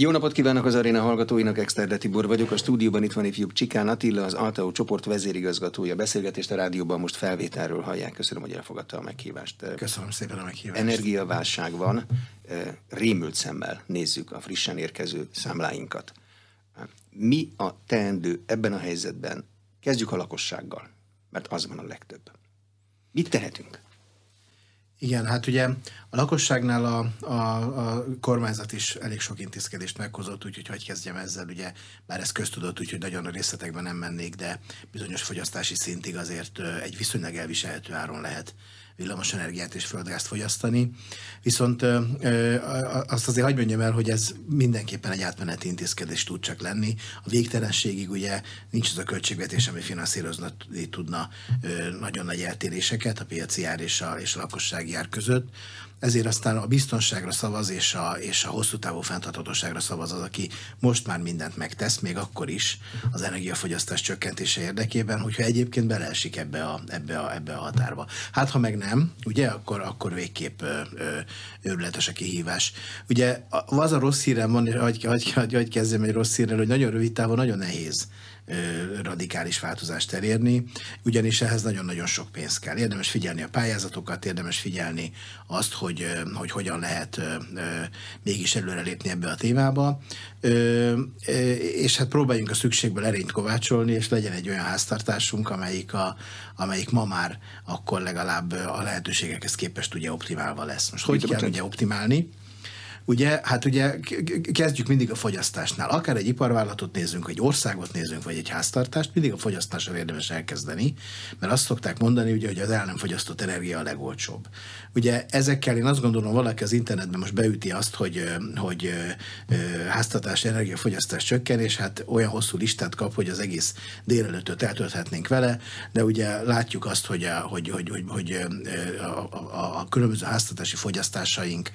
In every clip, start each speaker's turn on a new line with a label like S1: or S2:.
S1: Jó napot kívánok az aréna hallgatóinak, Exterde Tibor vagyok. A stúdióban itt van ifjú Csikán Attila, az Altao csoport vezérigazgatója. Beszélgetést a rádióban most felvételről hallják. Köszönöm, hogy elfogadta a meghívást.
S2: Köszönöm szépen a meghívást.
S1: Energiaválság van. Rémült szemmel nézzük a frissen érkező számláinkat. Mi a teendő ebben a helyzetben? Kezdjük a lakossággal, mert az van a legtöbb. Mit tehetünk?
S2: Igen, hát ugye a lakosságnál a, a, a kormányzat is elég sok intézkedést meghozott, úgyhogy hogy kezdjem ezzel, ugye, bár ez köztudott, úgyhogy nagyon a részletekben nem mennék, de bizonyos fogyasztási szintig azért egy viszonylag elviselhető áron lehet villamos energiát és földgázt fogyasztani. Viszont azt azért hagyd mondjam el, hogy ez mindenképpen egy átmeneti intézkedés tud csak lenni. A végtelenségig ugye nincs az a költségvetés, ami finanszírozni tudna nagyon nagy eltéréseket a piaci ár és a, és a lakossági ár között ezért aztán a biztonságra szavaz és a, és a hosszú távú fenntarthatóságra szavaz az, aki most már mindent megtesz, még akkor is az energiafogyasztás csökkentése érdekében, hogyha egyébként beleesik ebbe a, ebbe a, ebbe a határba. Hát ha meg nem, ugye, akkor, akkor végképp ö, ö, őrületes a kihívás. Ugye az a rossz hírem van, hogy, hogy, hogy, hogy kezdjem egy rossz hírrel, hogy nagyon rövid távon nagyon nehéz radikális változást elérni, ugyanis ehhez nagyon-nagyon sok pénz kell. Érdemes figyelni a pályázatokat, érdemes figyelni azt, hogy, hogy hogyan lehet mégis előrelépni ebbe a témába, és hát próbáljunk a szükségből erényt kovácsolni, és legyen egy olyan háztartásunk, amelyik, a, amelyik ma már akkor legalább a lehetőségekhez képest ugye optimálva lesz. Most hogy kell ugye optimálni? Ugye, hát ugye kezdjük mindig a fogyasztásnál. Akár egy iparvállalatot nézünk, egy országot nézünk, vagy egy háztartást, mindig a fogyasztással érdemes elkezdeni, mert azt szokták mondani, ugye, hogy az el nem fogyasztott energia a legolcsóbb. Ugye ezekkel én azt gondolom, valaki az internetben most beüti azt, hogy, hogy háztartás energiafogyasztás csökken, és hát olyan hosszú listát kap, hogy az egész délelőttöt eltölthetnénk vele, de ugye látjuk azt, hogy a, hogy, hogy, hogy, hogy a, a, a különböző háztartási fogyasztásaink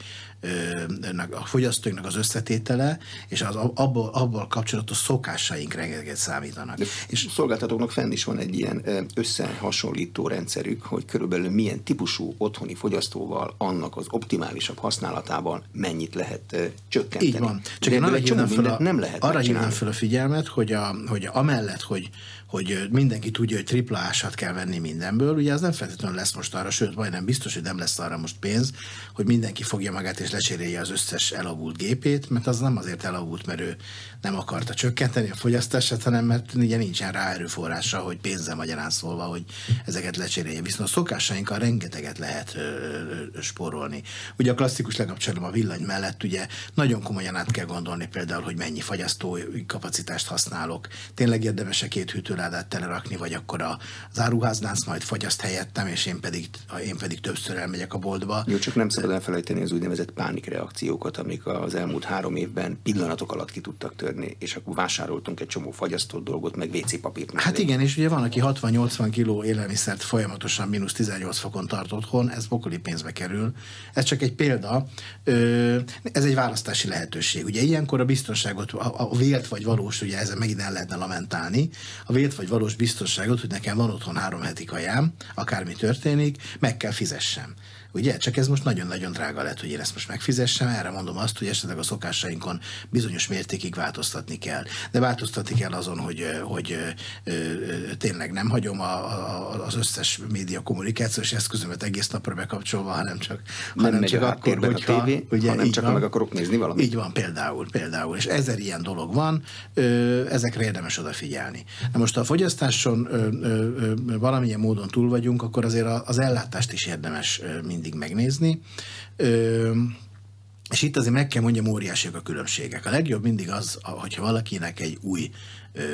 S2: a fogyasztóinknak az összetétele, és az abból, abból kapcsolatos szokásaink rengeteget számítanak. De
S1: és szolgáltatóknak fenn is van egy ilyen összehasonlító rendszerük, hogy körülbelül milyen típusú otthoni fogyasztóval annak az optimálisabb használatával mennyit lehet csökkenteni.
S2: Így van. Csak
S1: én arra hívnám fel a, nem lehet
S2: arra hívnám fel a figyelmet, hogy, a, hogy amellett, hogy hogy mindenki tudja, hogy tripla ásat kell venni mindenből, ugye az nem feltétlenül lesz most arra, sőt, majdnem biztos, hogy nem lesz arra most pénz, hogy mindenki fogja magát és lecserélje az összes elavult gépét, mert az nem azért elavult, mert ő nem akarta csökkenteni a fogyasztását, hanem mert ugye nincsen rá erőforrása, hogy pénzzel magyarán szólva, hogy ezeket lecserélje. Viszont szokásainkkal rengeteget lehet spórolni. Ugye a klasszikus lekapcsolom a villany mellett, ugye nagyon komolyan át kell gondolni például, hogy mennyi fogyasztó kapacitást használok. Tényleg érdemes a két hűtőládát telerakni, vagy akkor a záruháznánc majd fogyaszt helyettem, és én pedig, én pedig többször elmegyek a boltba.
S1: Jó, csak nem szabad elfelejteni az úgynevezett pánikreakciókat, amik az elmúlt három évben pillanatok alatt ki tudtak törni törni, és akkor vásároltunk egy csomó fagyasztott dolgot, meg WC papírt.
S2: Hát igen, és ugye van, aki 60-80 kiló élelmiszert folyamatosan mínusz 18 fokon tart otthon, ez bokoli pénzbe kerül. Ez csak egy példa, ez egy választási lehetőség. Ugye ilyenkor a biztonságot, a, vélt vagy valós, ugye ezen megint el lehetne lamentálni, a vélt vagy valós biztonságot, hogy nekem van otthon három heti kajám, akármi történik, meg kell fizessem. Ugye? Csak ez most nagyon-nagyon drága lett, hogy én ezt most megfizessem. Erre mondom azt, hogy esetleg a szokásainkon bizonyos mértékig változtatni kell. De változtatni kell azon, hogy, hogy tényleg nem hagyom a, a, az összes média kommunikációs eszközömet egész napra bekapcsolva, hanem csak,
S1: nem
S2: hanem
S1: csak akkor, hogyha, a tévé, ugye, hanem csak van, meg akarok nézni valamit.
S2: Így van, például, például. És ezer ilyen dolog van, ezekre érdemes odafigyelni. Na most a fogyasztáson valamilyen módon túl vagyunk, akkor azért az ellátást is érdemes mind mindig megnézni. Ö, és itt azért meg kell mondjam, óriásiak a különbségek. A legjobb mindig az, hogyha valakinek egy új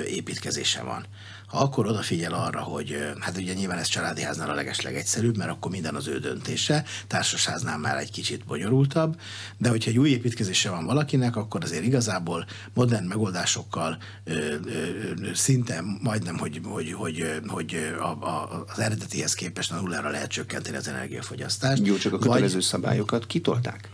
S2: építkezése van. Ha akkor odafigyel arra, hogy hát ugye nyilván ez családi háznál a legesleg egyszerűbb, mert akkor minden az ő döntése, társasháznál már egy kicsit bonyolultabb, de hogyha egy új építkezése van valakinek, akkor azért igazából modern megoldásokkal ö, ö, szinte majdnem, hogy, hogy, hogy, hogy a, a, az eredetihez képest a nullára lehet csökkenteni az energiafogyasztást.
S1: Jó, csak a kötelező Vagy... szabályokat kitolták?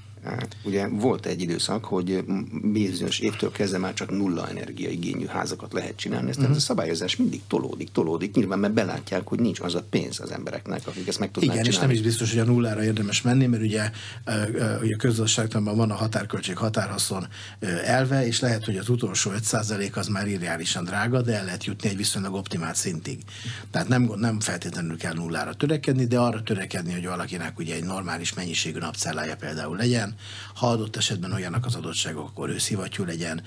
S1: Ugye volt egy időszak, hogy bizonyos évtől kezdve már csak nulla energiaigényű házakat lehet csinálni, ezt uh-huh. a szabályozás mindig tolódik, tolódik, nyilván mert belátják, hogy nincs az a pénz az embereknek, akik ezt meg tudnák
S2: Igen,
S1: csinálni.
S2: és nem is biztos, hogy a nullára érdemes menni, mert ugye, ugye a közgazdaságtanban van a határköltség határhaszon elve, és lehet, hogy az utolsó 5% az már irreálisan drága, de el lehet jutni egy viszonylag optimált szintig. Tehát nem, nem feltétlenül kell nullára törekedni, de arra törekedni, hogy valakinek ugye egy normális mennyiségű napcellája például legyen, ha adott esetben olyanak az adottságok, akkor ő szivattyú legyen.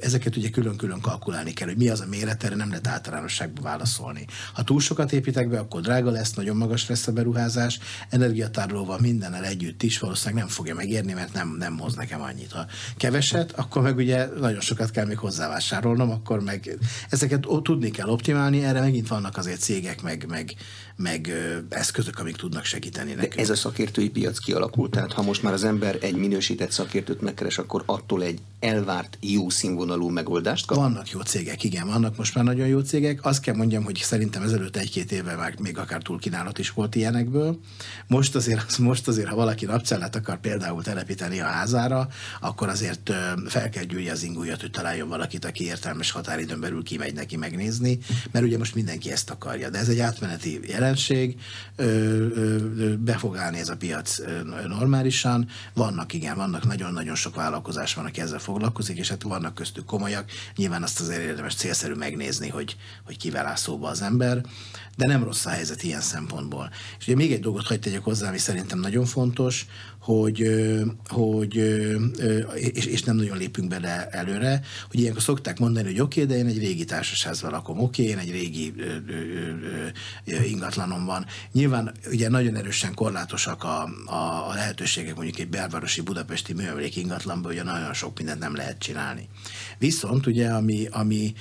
S2: Ezeket ugye külön-külön kalkulálni kell, hogy mi az a méret, erre nem lehet általánosságban válaszolni. Ha túl sokat építek be, akkor drága lesz, nagyon magas lesz a beruházás, energiatárolóval mindennel együtt is valószínűleg nem fogja megérni, mert nem, nem hoz nekem annyit. Ha keveset, akkor meg ugye nagyon sokat kell még hozzávásárolnom, akkor meg ezeket tudni kell optimálni, erre megint vannak azért cégek, meg, meg, meg eszközök, amik tudnak segíteni nekünk.
S1: De ez a szakértői piac kialakult, tehát ha most már az ember egy minősített szakértőt megkeres, akkor attól egy elvárt jó színvonalú megoldást kap?
S2: Vannak jó cégek, igen, vannak most már nagyon jó cégek. Azt kell mondjam, hogy szerintem ezelőtt egy-két évvel már még akár túlkínálat is volt ilyenekből. Most azért, most azért, ha valaki napcellát akar például telepíteni a házára, akkor azért fel kell gyűjje az ingújat, hogy találjon valakit, aki értelmes határidőn belül kimegy neki megnézni, mert ugye most mindenki ezt akarja. De ez egy átmeneti jelenség, be fog állni ez a piac normálisan. Vannak, igen, vannak nagyon-nagyon sok vállalkozás van, aki ezzel foglalkozik, és hát vannak köztük komolyak. Nyilván azt azért érdemes célszerű megnézni, hogy, hogy kivel áll szóba az ember, de nem rossz a helyzet ilyen szempontból. És ugye még egy dolgot hagyd tegyek hozzá, ami szerintem nagyon fontos, hogy, hogy és, és nem nagyon lépünk bele előre, hogy ilyenkor szokták mondani, hogy oké, okay, de én egy régi társasházban lakom, oké, okay, én egy régi ingatlanom van. Nyilván ugye nagyon erősen korlátosak a, a, a lehetőségek, mondjuk egy belvárosi budapesti műemlék ingatlanban, ugye nagyon sok mindent nem lehet csinálni. Viszont ugye, ami, ami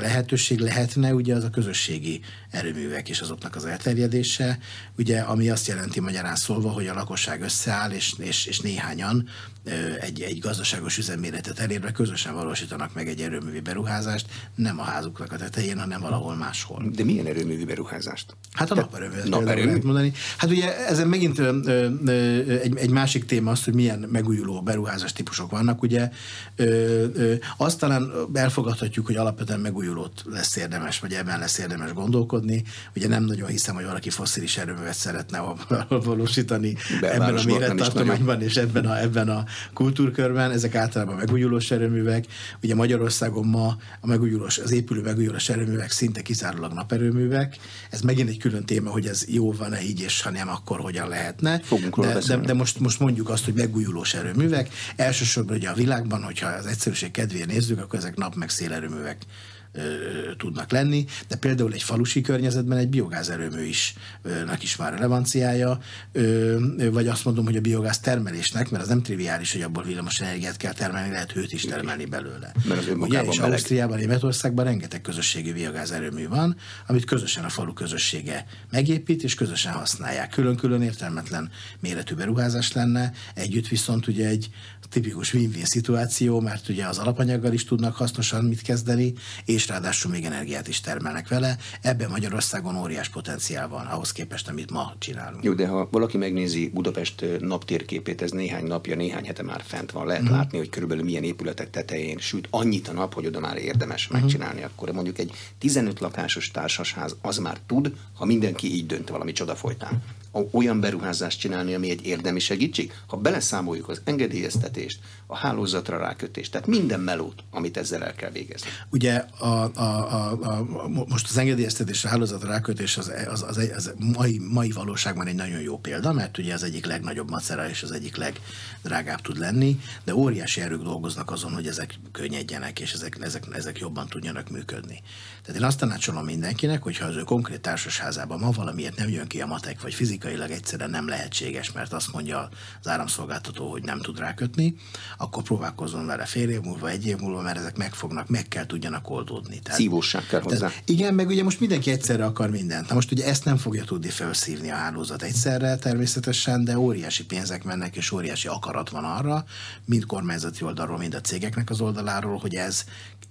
S2: lehetőség lehetne, ugye az a közösségi erőművek és azoknak az elterjedése, ugye, ami azt jelenti magyarán szólva, hogy a lakosság összeáll, és, és, és néhányan egy, egy gazdaságos üzemméretet elérve közösen valósítanak meg egy erőművi beruházást, nem a házuknak a tetején, hanem valahol máshol.
S1: De milyen erőművi beruházást?
S2: Hát a naperőmű. naperőmű. Lehet mondani. Hát ugye ezen megint ö, ö, egy, egy másik téma az, hogy milyen megújuló beruházás típusok vannak. Ugye ö, ö, azt talán elfogadhatjuk, hogy alapvetően megújulót lesz érdemes, vagy ebben lesz érdemes gondolkodni. Ugye nem nagyon hiszem, hogy valaki fosszilis erőművet szeretne valósítani ebben a mérettartományban és ebben a, ebben a kultúrkörben, ezek általában megújulós erőművek. Ugye Magyarországon ma a megújulós, az épülő megújulós erőművek szinte kizárólag naperőművek. Ez megint egy külön téma, hogy ez jó van-e így, és ha nem, akkor hogyan lehetne. de, de, de, most, most mondjuk azt, hogy megújulós erőművek. Elsősorban ugye a világban, hogyha az egyszerűség kedvéért nézzük, akkor ezek nap meg szélerőművek tudnak lenni, de például egy falusi környezetben egy biogázerőmű is nek is már relevanciája, vagy azt mondom, hogy a biogáz termelésnek, mert az nem triviális, hogy abból villamos energiát kell termelni, lehet hőt is termelni belőle.
S1: Mert az
S2: Ugye, és meleg. Ausztriában, Németországban rengeteg közösségi biogázerőmű van, amit közösen a falu közössége megépít, és közösen használják. Külön-külön értelmetlen méretű beruházás lenne, együtt viszont ugye egy tipikus win-win szituáció, mert ugye az alapanyaggal is tudnak hasznosan mit kezdeni, és ráadásul még energiát is termelnek vele. Ebben Magyarországon óriás potenciál van ahhoz képest, amit ma csinálunk.
S1: Jó, de ha valaki megnézi Budapest naptérképét, ez néhány napja, néhány hete már fent van, lehet uh-huh. látni, hogy körülbelül milyen épületek tetején süt annyit a nap, hogy oda már érdemes uh-huh. megcsinálni. Akkor mondjuk egy 15 lakásos társasház az már tud, ha mindenki így dönt valami csoda folytán olyan beruházást csinálni, ami egy érdemi segítség? Ha beleszámoljuk az engedélyeztetést, a hálózatra rákötést, tehát minden melót, amit ezzel el kell végezni.
S2: Ugye a, a, a, a, most az engedélyeztetés, a hálózatra rákötés az, az, az, az mai, mai valóságban egy nagyon jó példa, mert ugye az egyik legnagyobb macera és az egyik legdrágább tud lenni, de óriási erők dolgoznak azon, hogy ezek könnyedjenek, és ezek, ezek, ezek jobban tudjanak működni. Tehát én azt tanácsolom mindenkinek, hogyha az ő konkrét társasházában ma valamiért nem jön ki a matek, vagy fizikailag egyszerűen nem lehetséges, mert azt mondja az áramszolgáltató, hogy nem tud rákötni, akkor próbálkozzon vele fél év múlva, egy év múlva, mert ezek megfognak, meg kell tudjanak oldódni.
S1: Tehát, Szívóság kell hozzá. Tehát,
S2: igen, meg ugye most mindenki egyszerre akar mindent. Na most ugye ezt nem fogja tudni felszívni a hálózat egyszerre természetesen, de óriási pénzek mennek, és óriási akarat van arra, mind kormányzati oldalról, mind a cégeknek az oldaláról, hogy ez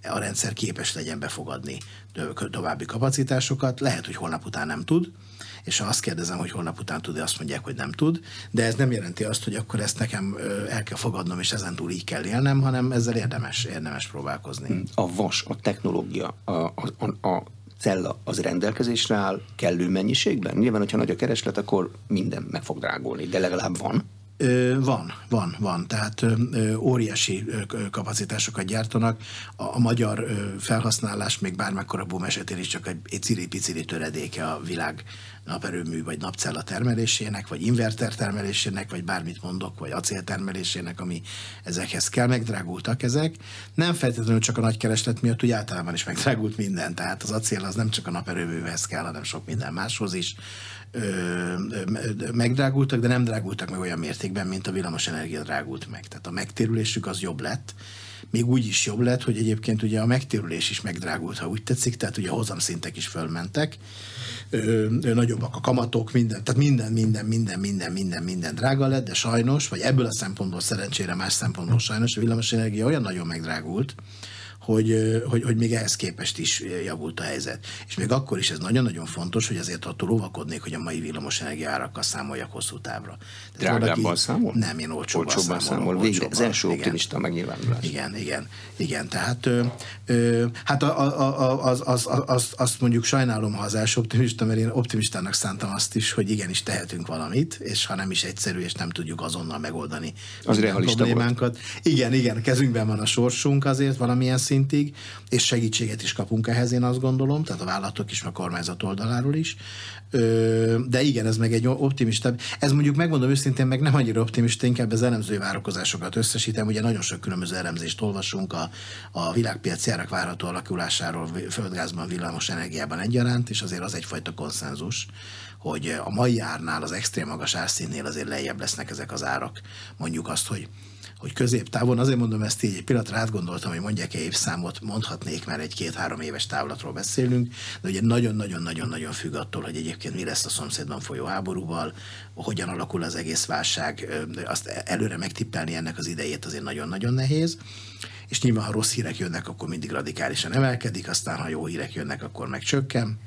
S2: a rendszer képes legyen befogadni további kapacitásokat. Lehet, hogy holnap után nem tud, és ha azt kérdezem, hogy holnap nap után tud, azt mondják, hogy nem tud, de ez nem jelenti azt, hogy akkor ezt nekem el kell fogadnom, és ezen túl így kell élnem, hanem ezzel érdemes, érdemes próbálkozni.
S1: A vas, a technológia, a, a, a cella az rendelkezésre áll kellő mennyiségben? Nyilván, hogyha nagy a kereslet, akkor minden meg fog drágulni, de legalább van.
S2: Van, van, van. Tehát óriási kapacitásokat gyártanak. A, magyar felhasználás még bármekkora boom esetén is csak egy, egy ciri-piciri töredéke a világ naperőmű vagy napcella termelésének, vagy inverter termelésének, vagy bármit mondok, vagy acél termelésének, ami ezekhez kell, megdrágultak ezek. Nem feltétlenül csak a nagy kereslet miatt, úgy általában is megdrágult minden, tehát az acél az nem csak a naperőművhez kell, hanem sok minden máshoz is megdrágultak, de nem drágultak meg olyan mértékben, mint a villamosenergia drágult meg. Tehát a megtérülésük az jobb lett, még úgy is jobb lett, hogy egyébként ugye a megtérülés is megdrágult, ha úgy tetszik, tehát ugye a hozamszintek is fölmentek, ö, ö, nagyobbak a kamatok, minden, tehát minden, minden, minden, minden, minden, minden drága lett, de sajnos, vagy ebből a szempontból szerencsére, más szempontból sajnos a villamosenergia olyan nagyon megdrágult, hogy, hogy, hogy még ehhez képest is javult a helyzet. És még akkor is ez nagyon-nagyon fontos, hogy azért attól óvakodnék, hogy a mai villamosenergia árakkal számoljak hosszú távra.
S1: Drágábban számol?
S2: Nem, én olcsóbban, olcsóbban számol. számol.
S1: Végre, az első optimista megnyilvánulás.
S2: Igen, igen, igen. Tehát ö, ö, hát a, a, a, az, az, az, azt mondjuk sajnálom, ha az első optimista, mert én optimistának szántam azt is, hogy igenis tehetünk valamit, és ha nem is egyszerű, és nem tudjuk azonnal megoldani
S1: az realista problémánkat. Volt.
S2: Igen, igen, kezünkben van a sorsunk azért valamilyen szint szintig, és segítséget is kapunk ehhez, én azt gondolom, tehát a vállalatok is, a kormányzat oldaláról is. De igen, ez meg egy optimista. Ez mondjuk megmondom őszintén, meg nem annyira optimista, inkább az elemzői várakozásokat összesítem. Ugye nagyon sok különböző elemzést olvasunk a, a világpiaci árak várható alakulásáról földgázban, villamos energiában egyaránt, és azért az egyfajta konszenzus, hogy a mai árnál, az extrém magas árszínnél azért lejjebb lesznek ezek az árak. Mondjuk azt, hogy hogy középtávon, azért mondom ezt így, egy pillanatra átgondoltam, hogy mondják-e évszámot, mondhatnék, mert egy két-három éves távlatról beszélünk, de ugye nagyon-nagyon-nagyon-nagyon függ attól, hogy egyébként mi lesz a szomszédban folyó háborúval, hogyan alakul az egész válság, azt előre megtippelni ennek az idejét azért nagyon-nagyon nehéz és nyilván, ha rossz hírek jönnek, akkor mindig radikálisan emelkedik, aztán, ha jó hírek jönnek, akkor meg csökken.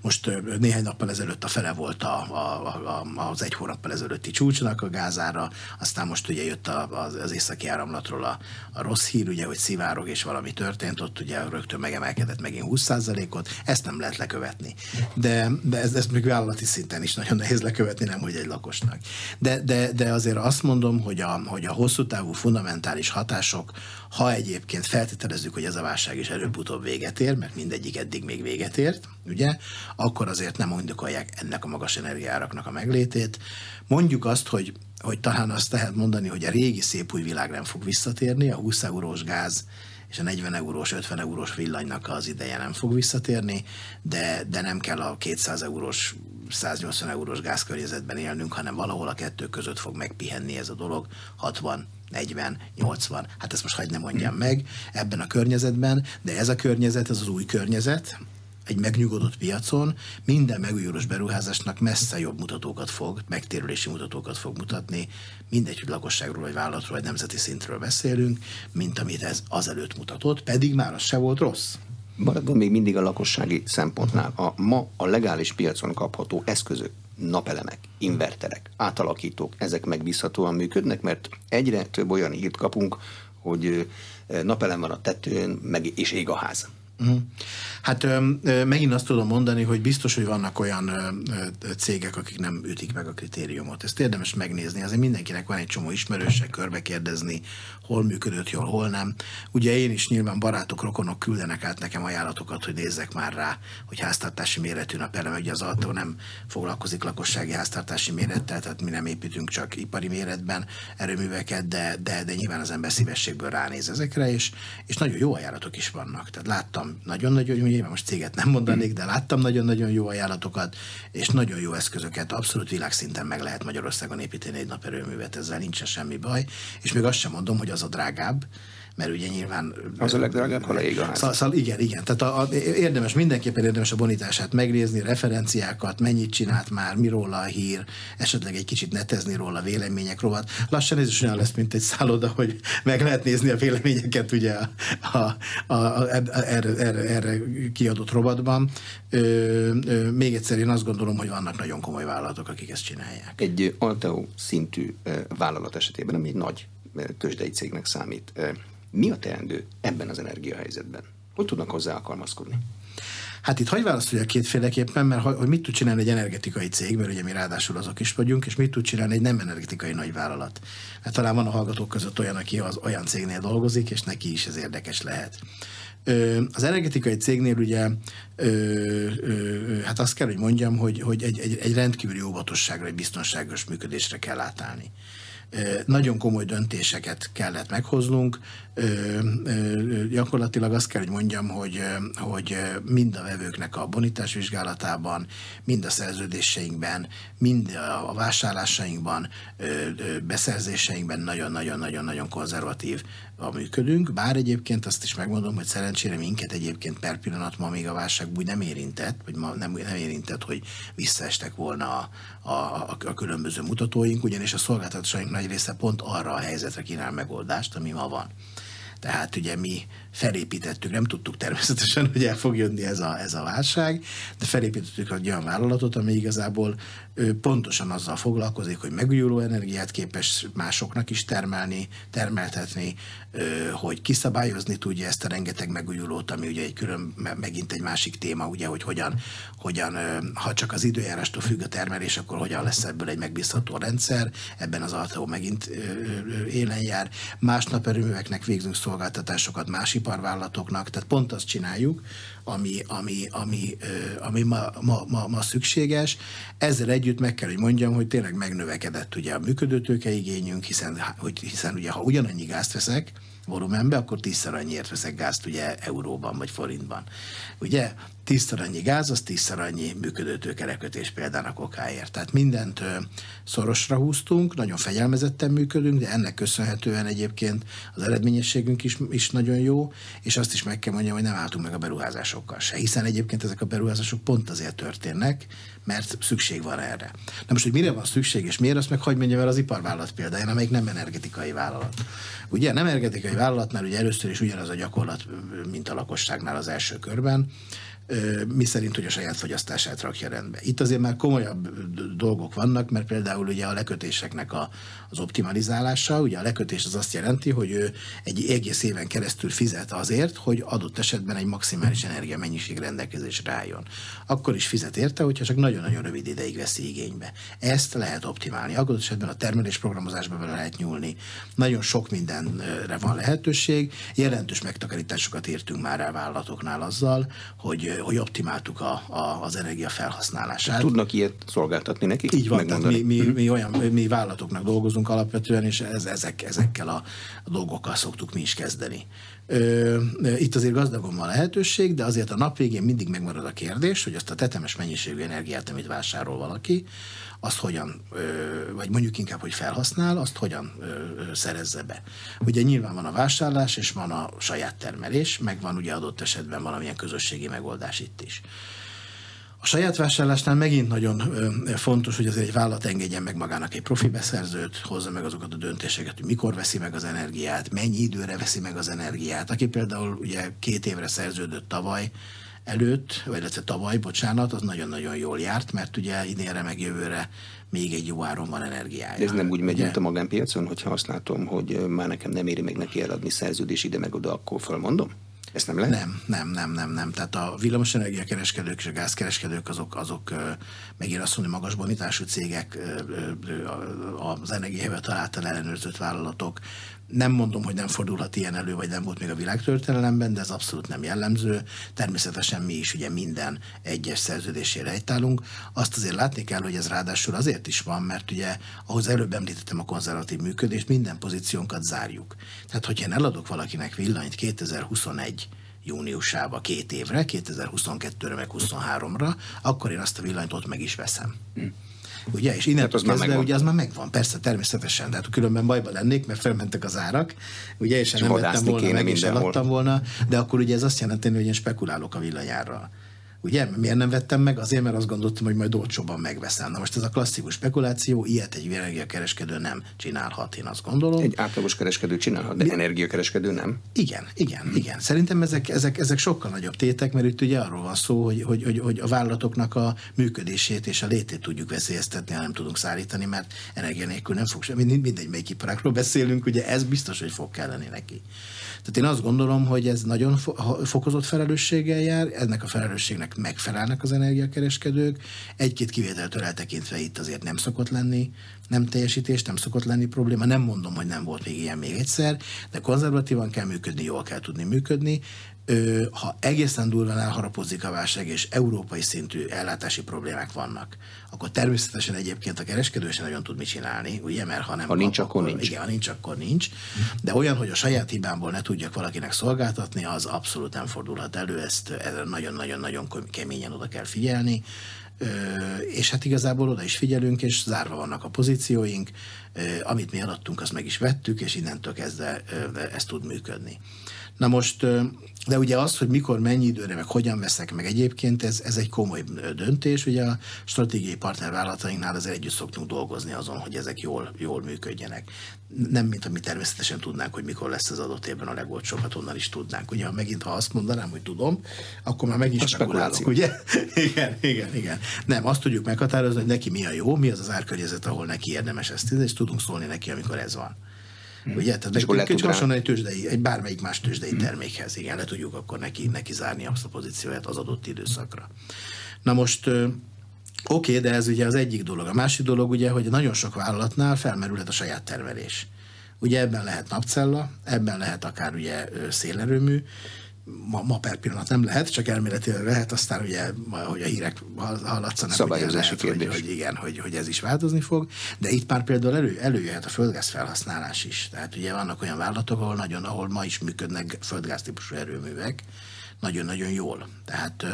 S2: Most néhány nappal ezelőtt a fele volt a, a, a, az egy hónappal ezelőtti csúcsnak a gázára, aztán most ugye jött a, az, az északi áramlatról a, a rossz hír, ugye, hogy szivárog és valami történt, ott ugye rögtön megemelkedett megint 20%-ot, ezt nem lehet lekövetni. De, de ez, ez még vállalati szinten is nagyon nehéz lekövetni, nem hogy egy lakosnak. De, de, de azért azt mondom, hogy a, hogy a hosszú távú fundamentális hatások, ha egyébként feltételezzük, hogy ez a válság is előbb-utóbb véget ér, mert mindegyik eddig még véget ért, ugye, akkor azért nem indokolják ennek a magas energiáraknak a meglétét. Mondjuk azt, hogy, hogy talán azt lehet mondani, hogy a régi szép új világ nem fog visszatérni, a 20 eurós gáz és a 40 eurós, 50 eurós villanynak az ideje nem fog visszatérni, de, de nem kell a 200 eurós, 180 eurós gázkörnyezetben élnünk, hanem valahol a kettő között fog megpihenni ez a dolog, 60, 40, 80, hát ezt most hagyd ne mondjam meg ebben a környezetben, de ez a környezet, ez az új környezet, egy megnyugodott piacon minden megújulós beruházásnak messze jobb mutatókat fog, megtérülési mutatókat fog mutatni, mindegy, hogy lakosságról, vagy vállalatról, vagy nemzeti szintről beszélünk, mint amit ez azelőtt mutatott, pedig már az se volt rossz.
S1: Maradva még mindig a lakossági szempontnál. A ma a legális piacon kapható eszközök, napelemek, inverterek, átalakítók, ezek megbízhatóan működnek, mert egyre több olyan hírt kapunk, hogy napelem van a tetőn, meg és ég a ház.
S2: Uh-huh. Hát megint azt tudom mondani, hogy biztos, hogy vannak olyan cégek, akik nem ütik meg a kritériumot. Ezt érdemes megnézni. Azért mindenkinek van egy csomó ismerőse, körbe kérdezni, hol működött jól, hol nem. Ugye én is nyilván barátok, rokonok küldenek át nekem ajánlatokat, hogy nézzek már rá, hogy háztartási méretű napelem, ugye az autó nem foglalkozik lakossági háztartási mérettel, tehát mi nem építünk csak ipari méretben erőműveket, de, de, de nyilván az ember szívességből ránéz ezekre, és, és nagyon jó ajánlatok is vannak. Tehát láttam nagyon-nagyon jó, nyilván most céget nem mondanék, de láttam nagyon-nagyon jó ajánlatokat, és nagyon jó eszközöket, abszolút világszinten meg lehet Magyarországon építeni egy naperőművet, ezzel nincsen semmi baj, és még azt sem mondom, hogy az a drágább, mert ugye nyilván...
S1: Az a legdrágább, ha leég a ház.
S2: Szóval, szóval igen, igen. Tehát a, a, érdemes, mindenképpen érdemes a bonitását megnézni, referenciákat, mennyit csinált már, mi róla a hír, esetleg egy kicsit netezni róla, vélemények róla. Lassan ez is olyan lesz, mint egy szálloda, hogy meg lehet nézni a véleményeket ugye a, a, a, a, erre, erre, erre kiadott rovatban. Ö, ö, még egyszer én azt gondolom, hogy vannak nagyon komoly vállalatok, akik ezt csinálják.
S1: Egy Alteo szintű vállalat esetében, ami egy nagy tőzsdei cégnek számít, mi a teendő ebben az energiahelyzetben? Hogy tudnak hozzá alkalmazkodni?
S2: Hát itt hagyj válaszolja kétféleképpen, mert hogy mit tud csinálni egy energetikai cég, mert ugye mi ráadásul azok is vagyunk, és mit tud csinálni egy nem energetikai nagyvállalat. Mert talán van a hallgatók között olyan, aki az olyan cégnél dolgozik, és neki is ez érdekes lehet. Az energetikai cégnél ugye, hát azt kell, hogy mondjam, hogy, hogy egy, egy, egy rendkívüli óvatosságra, egy biztonságos működésre kell átállni nagyon komoly döntéseket kellett meghoznunk. Gyakorlatilag azt kell, hogy mondjam, hogy, hogy mind a vevőknek a bonitás vizsgálatában, mind a szerződéseinkben, mind a vásárlásainkban, beszerzéseinkben nagyon-nagyon-nagyon-nagyon konzervatív a működünk, bár egyébként azt is megmondom, hogy szerencsére minket egyébként per pillanat ma még a válság úgy nem érintett, vagy ma nem, nem érintett, hogy visszaestek volna a, a, a, a különböző mutatóink, ugyanis a szolgáltatásaink nagy része pont arra a helyzetre kínál megoldást, ami ma van. Tehát ugye mi felépítettük, nem tudtuk természetesen, hogy el fog jönni ez a, ez a válság, de felépítettük egy olyan vállalatot, ami igazából pontosan azzal foglalkozik, hogy megújuló energiát képes másoknak is termelni, termeltetni, hogy kiszabályozni tudja ezt a rengeteg megújulót, ami ugye egy külön, megint egy másik téma, ugye, hogy hogyan, hogyan ha csak az időjárástól függ a termelés, akkor hogyan lesz ebből egy megbízható rendszer, ebben az Alteo megint élen jár. Más naperőműveknek végzünk szolgáltatásokat, más iparvállalatoknak, tehát pont azt csináljuk, ami, ami, ami, ami ma, ma, ma, ma szükséges. Ezzel együtt meg kell, hogy mondjam, hogy tényleg megnövekedett ugye a működőtőkeigényünk, hiszen, hogy, hiszen ugye ha ugyanannyi gázt veszek, volumenbe, akkor tízszer annyiért veszek gázt ugye euróban vagy forintban. Ugye tízszer annyi gáz, az tízszer annyi működőtőkerekötés például a kokáért. Tehát mindent szorosra húztunk, nagyon fegyelmezetten működünk, de ennek köszönhetően egyébként az eredményességünk is, is nagyon jó, és azt is meg kell mondjam, hogy nem álltunk meg a beruházásokkal se, hiszen egyébként ezek a beruházások pont azért történnek, mert szükség van erre. Na most, hogy mire van szükség, és miért, azt meg hagyd mondjam el az iparvállalat példáján, amelyik nem energetikai vállalat. Ugye nem energetikai vállalatnál ugye először is ugyanaz a gyakorlat, mint a lakosságnál az első körben, mi szerint, hogy a saját fogyasztását rakja rendbe. Itt azért már komolyabb dolgok vannak, mert például ugye a lekötéseknek a, az optimalizálása, ugye a lekötés az azt jelenti, hogy ő egy egész éven keresztül fizet azért, hogy adott esetben egy maximális energiamennyiség rendelkezésre álljon. Akkor is fizet érte, hogyha csak nagyon-nagyon rövid ideig veszi igénybe. Ezt lehet optimálni. Adott esetben a termelés programozásba bele lehet nyúlni. Nagyon sok mindenre van lehetőség. Jelentős megtakarításokat értünk már el vállalatoknál azzal, hogy hogy optimáltuk a, a, az energia felhasználását.
S1: Tudnak ilyet szolgáltatni nekik?
S2: Így van, tehát mi, mi, mi, olyan, mi vállalatoknak dolgozunk alapvetően, és ez, ezek, ezekkel a, a dolgokkal szoktuk mi is kezdeni. Itt azért gazdagon van lehetőség, de azért a nap végén mindig megmarad a kérdés, hogy azt a tetemes mennyiségű energiát, amit vásárol valaki, azt hogyan, vagy mondjuk inkább, hogy felhasznál, azt hogyan szerezze be. Ugye nyilván van a vásárlás, és van a saját termelés, meg van ugye adott esetben valamilyen közösségi megoldás itt is. A saját vásárlásnál megint nagyon fontos, hogy azért egy vállalat engedjen meg magának egy profi beszerzőt, hozza meg azokat a döntéseket, hogy mikor veszi meg az energiát, mennyi időre veszi meg az energiát. Aki például ugye két évre szerződött tavaly, előtt, vagy illetve tavaly, bocsánat, az nagyon-nagyon jól járt, mert ugye idénre meg jövőre még egy jó áron van energiája.
S1: De ez nem úgy megy, mint a magánpiacon, hogyha azt látom, hogy már nekem nem éri meg neki eladni szerződés ide meg oda, akkor fölmondom? Ezt nem lehet?
S2: Nem, nem, nem, nem, nem. Tehát a villamosenergia kereskedők és a gázkereskedők azok, azok megint azt mondani, magas bonitású cégek, az energiahivatal által ellenőrzött vállalatok, nem mondom, hogy nem fordulhat ilyen elő, vagy nem volt még a világtörténelemben, de ez abszolút nem jellemző. Természetesen mi is ugye minden egyes szerződésére egytálunk. Azt azért látni kell, hogy ez ráadásul azért is van, mert ugye ahhoz előbb említettem a konzervatív működést, minden pozíciónkat zárjuk. Tehát, hogyha én eladok valakinek villanyt 2021 júniusába két évre, 2022-re meg 23-ra, akkor én azt a villanyt ott meg is veszem. Hm. Ugye? És innentől hát kezdve ugye az már megvan, persze, természetesen. De hát különben bajba lennék, mert felmentek az árak, ugye, és, és nem vettem volna meg, és eladtam volna, de akkor ugye ez azt jelenti, hogy én spekulálok a villanyárral. Ugye? Miért nem vettem meg? Azért, mert azt gondoltam, hogy majd olcsóban megveszem. Na most ez a klasszikus spekuláció, ilyet egy energiakereskedő nem csinálhat, én azt gondolom.
S1: Egy átlagos kereskedő csinálhat, de Mi? energiakereskedő nem.
S2: Igen, igen, igen. Szerintem ezek, ezek, ezek sokkal nagyobb tétek, mert itt ugye arról van szó, hogy, hogy, hogy, hogy a vállalatoknak a működését és a létét tudjuk veszélyeztetni, ha nem tudunk szállítani, mert energia nélkül nem fog semmi, mindegy, melyik iparákról beszélünk, ugye ez biztos, hogy fog kelleni neki. Tehát én azt gondolom, hogy ez nagyon fokozott felelősséggel jár, ennek a felelősségnek megfelelnek az energiakereskedők. Egy-két kivételtől eltekintve itt azért nem szokott lenni nem teljesítés, nem szokott lenni probléma. Nem mondom, hogy nem volt még ilyen még egyszer, de konzervatívan kell működni, jól kell tudni működni ha egészen durván elharapozik a válság, és európai szintű ellátási problémák vannak, akkor természetesen egyébként a kereskedő sem nagyon tud mit csinálni, ugye, mert ha nem...
S1: Ha nincs, akkor, akkor nincs.
S2: Igen, ha nincs, akkor nincs. De olyan, hogy a saját hibámból ne tudjak valakinek szolgáltatni, az abszolút nem fordulhat elő, ezt nagyon-nagyon-nagyon keményen oda kell figyelni. És hát igazából oda is figyelünk, és zárva vannak a pozícióink, amit mi eladtunk, azt meg is vettük, és innentől kezdve ez tud működni. Na most, de ugye az, hogy mikor, mennyi időre, meg hogyan veszek meg egyébként, ez, ez egy komoly döntés. Ugye a stratégiai partnervállalatainknál azért együtt szoktunk dolgozni azon, hogy ezek jól, jól működjenek. Nem, mint ami természetesen tudnánk, hogy mikor lesz az adott évben a legolcsóbb, hát onnan is tudnánk. Ugye, ha megint, ha azt mondanám, hogy tudom, akkor már megint spekulálok, ugye? igen, igen, igen. Nem, azt tudjuk meghatározni, hogy neki mi a jó, mi az az árkörnyezet, ahol neki érdemes ezt, és tudunk szólni neki, amikor ez van. Ugye? Tehát egy kicsit hasonló egy tőzsdei, egy bármelyik más tőzsdei hmm. termékhez. Igen, le tudjuk akkor neki, neki zárni azt a pozícióját az adott időszakra. Na most Oké, okay, de ez ugye az egyik dolog. A másik dolog ugye, hogy nagyon sok vállalatnál felmerülhet a saját termelés. Ugye ebben lehet napcella, ebben lehet akár ugye szélerőmű, ma, ma per pillanat nem lehet, csak elméletileg lehet, aztán ugye, hogy a hírek hallatszanak,
S1: Szabályozási
S2: hogy, lehet, hogy, hogy, igen, hogy, hogy ez is változni fog, de itt már például elő, előjöhet a földgáz felhasználás is. Tehát ugye vannak olyan vállalatok, ahol nagyon, ahol ma is működnek földgáz típusú erőművek, nagyon-nagyon jól. Tehát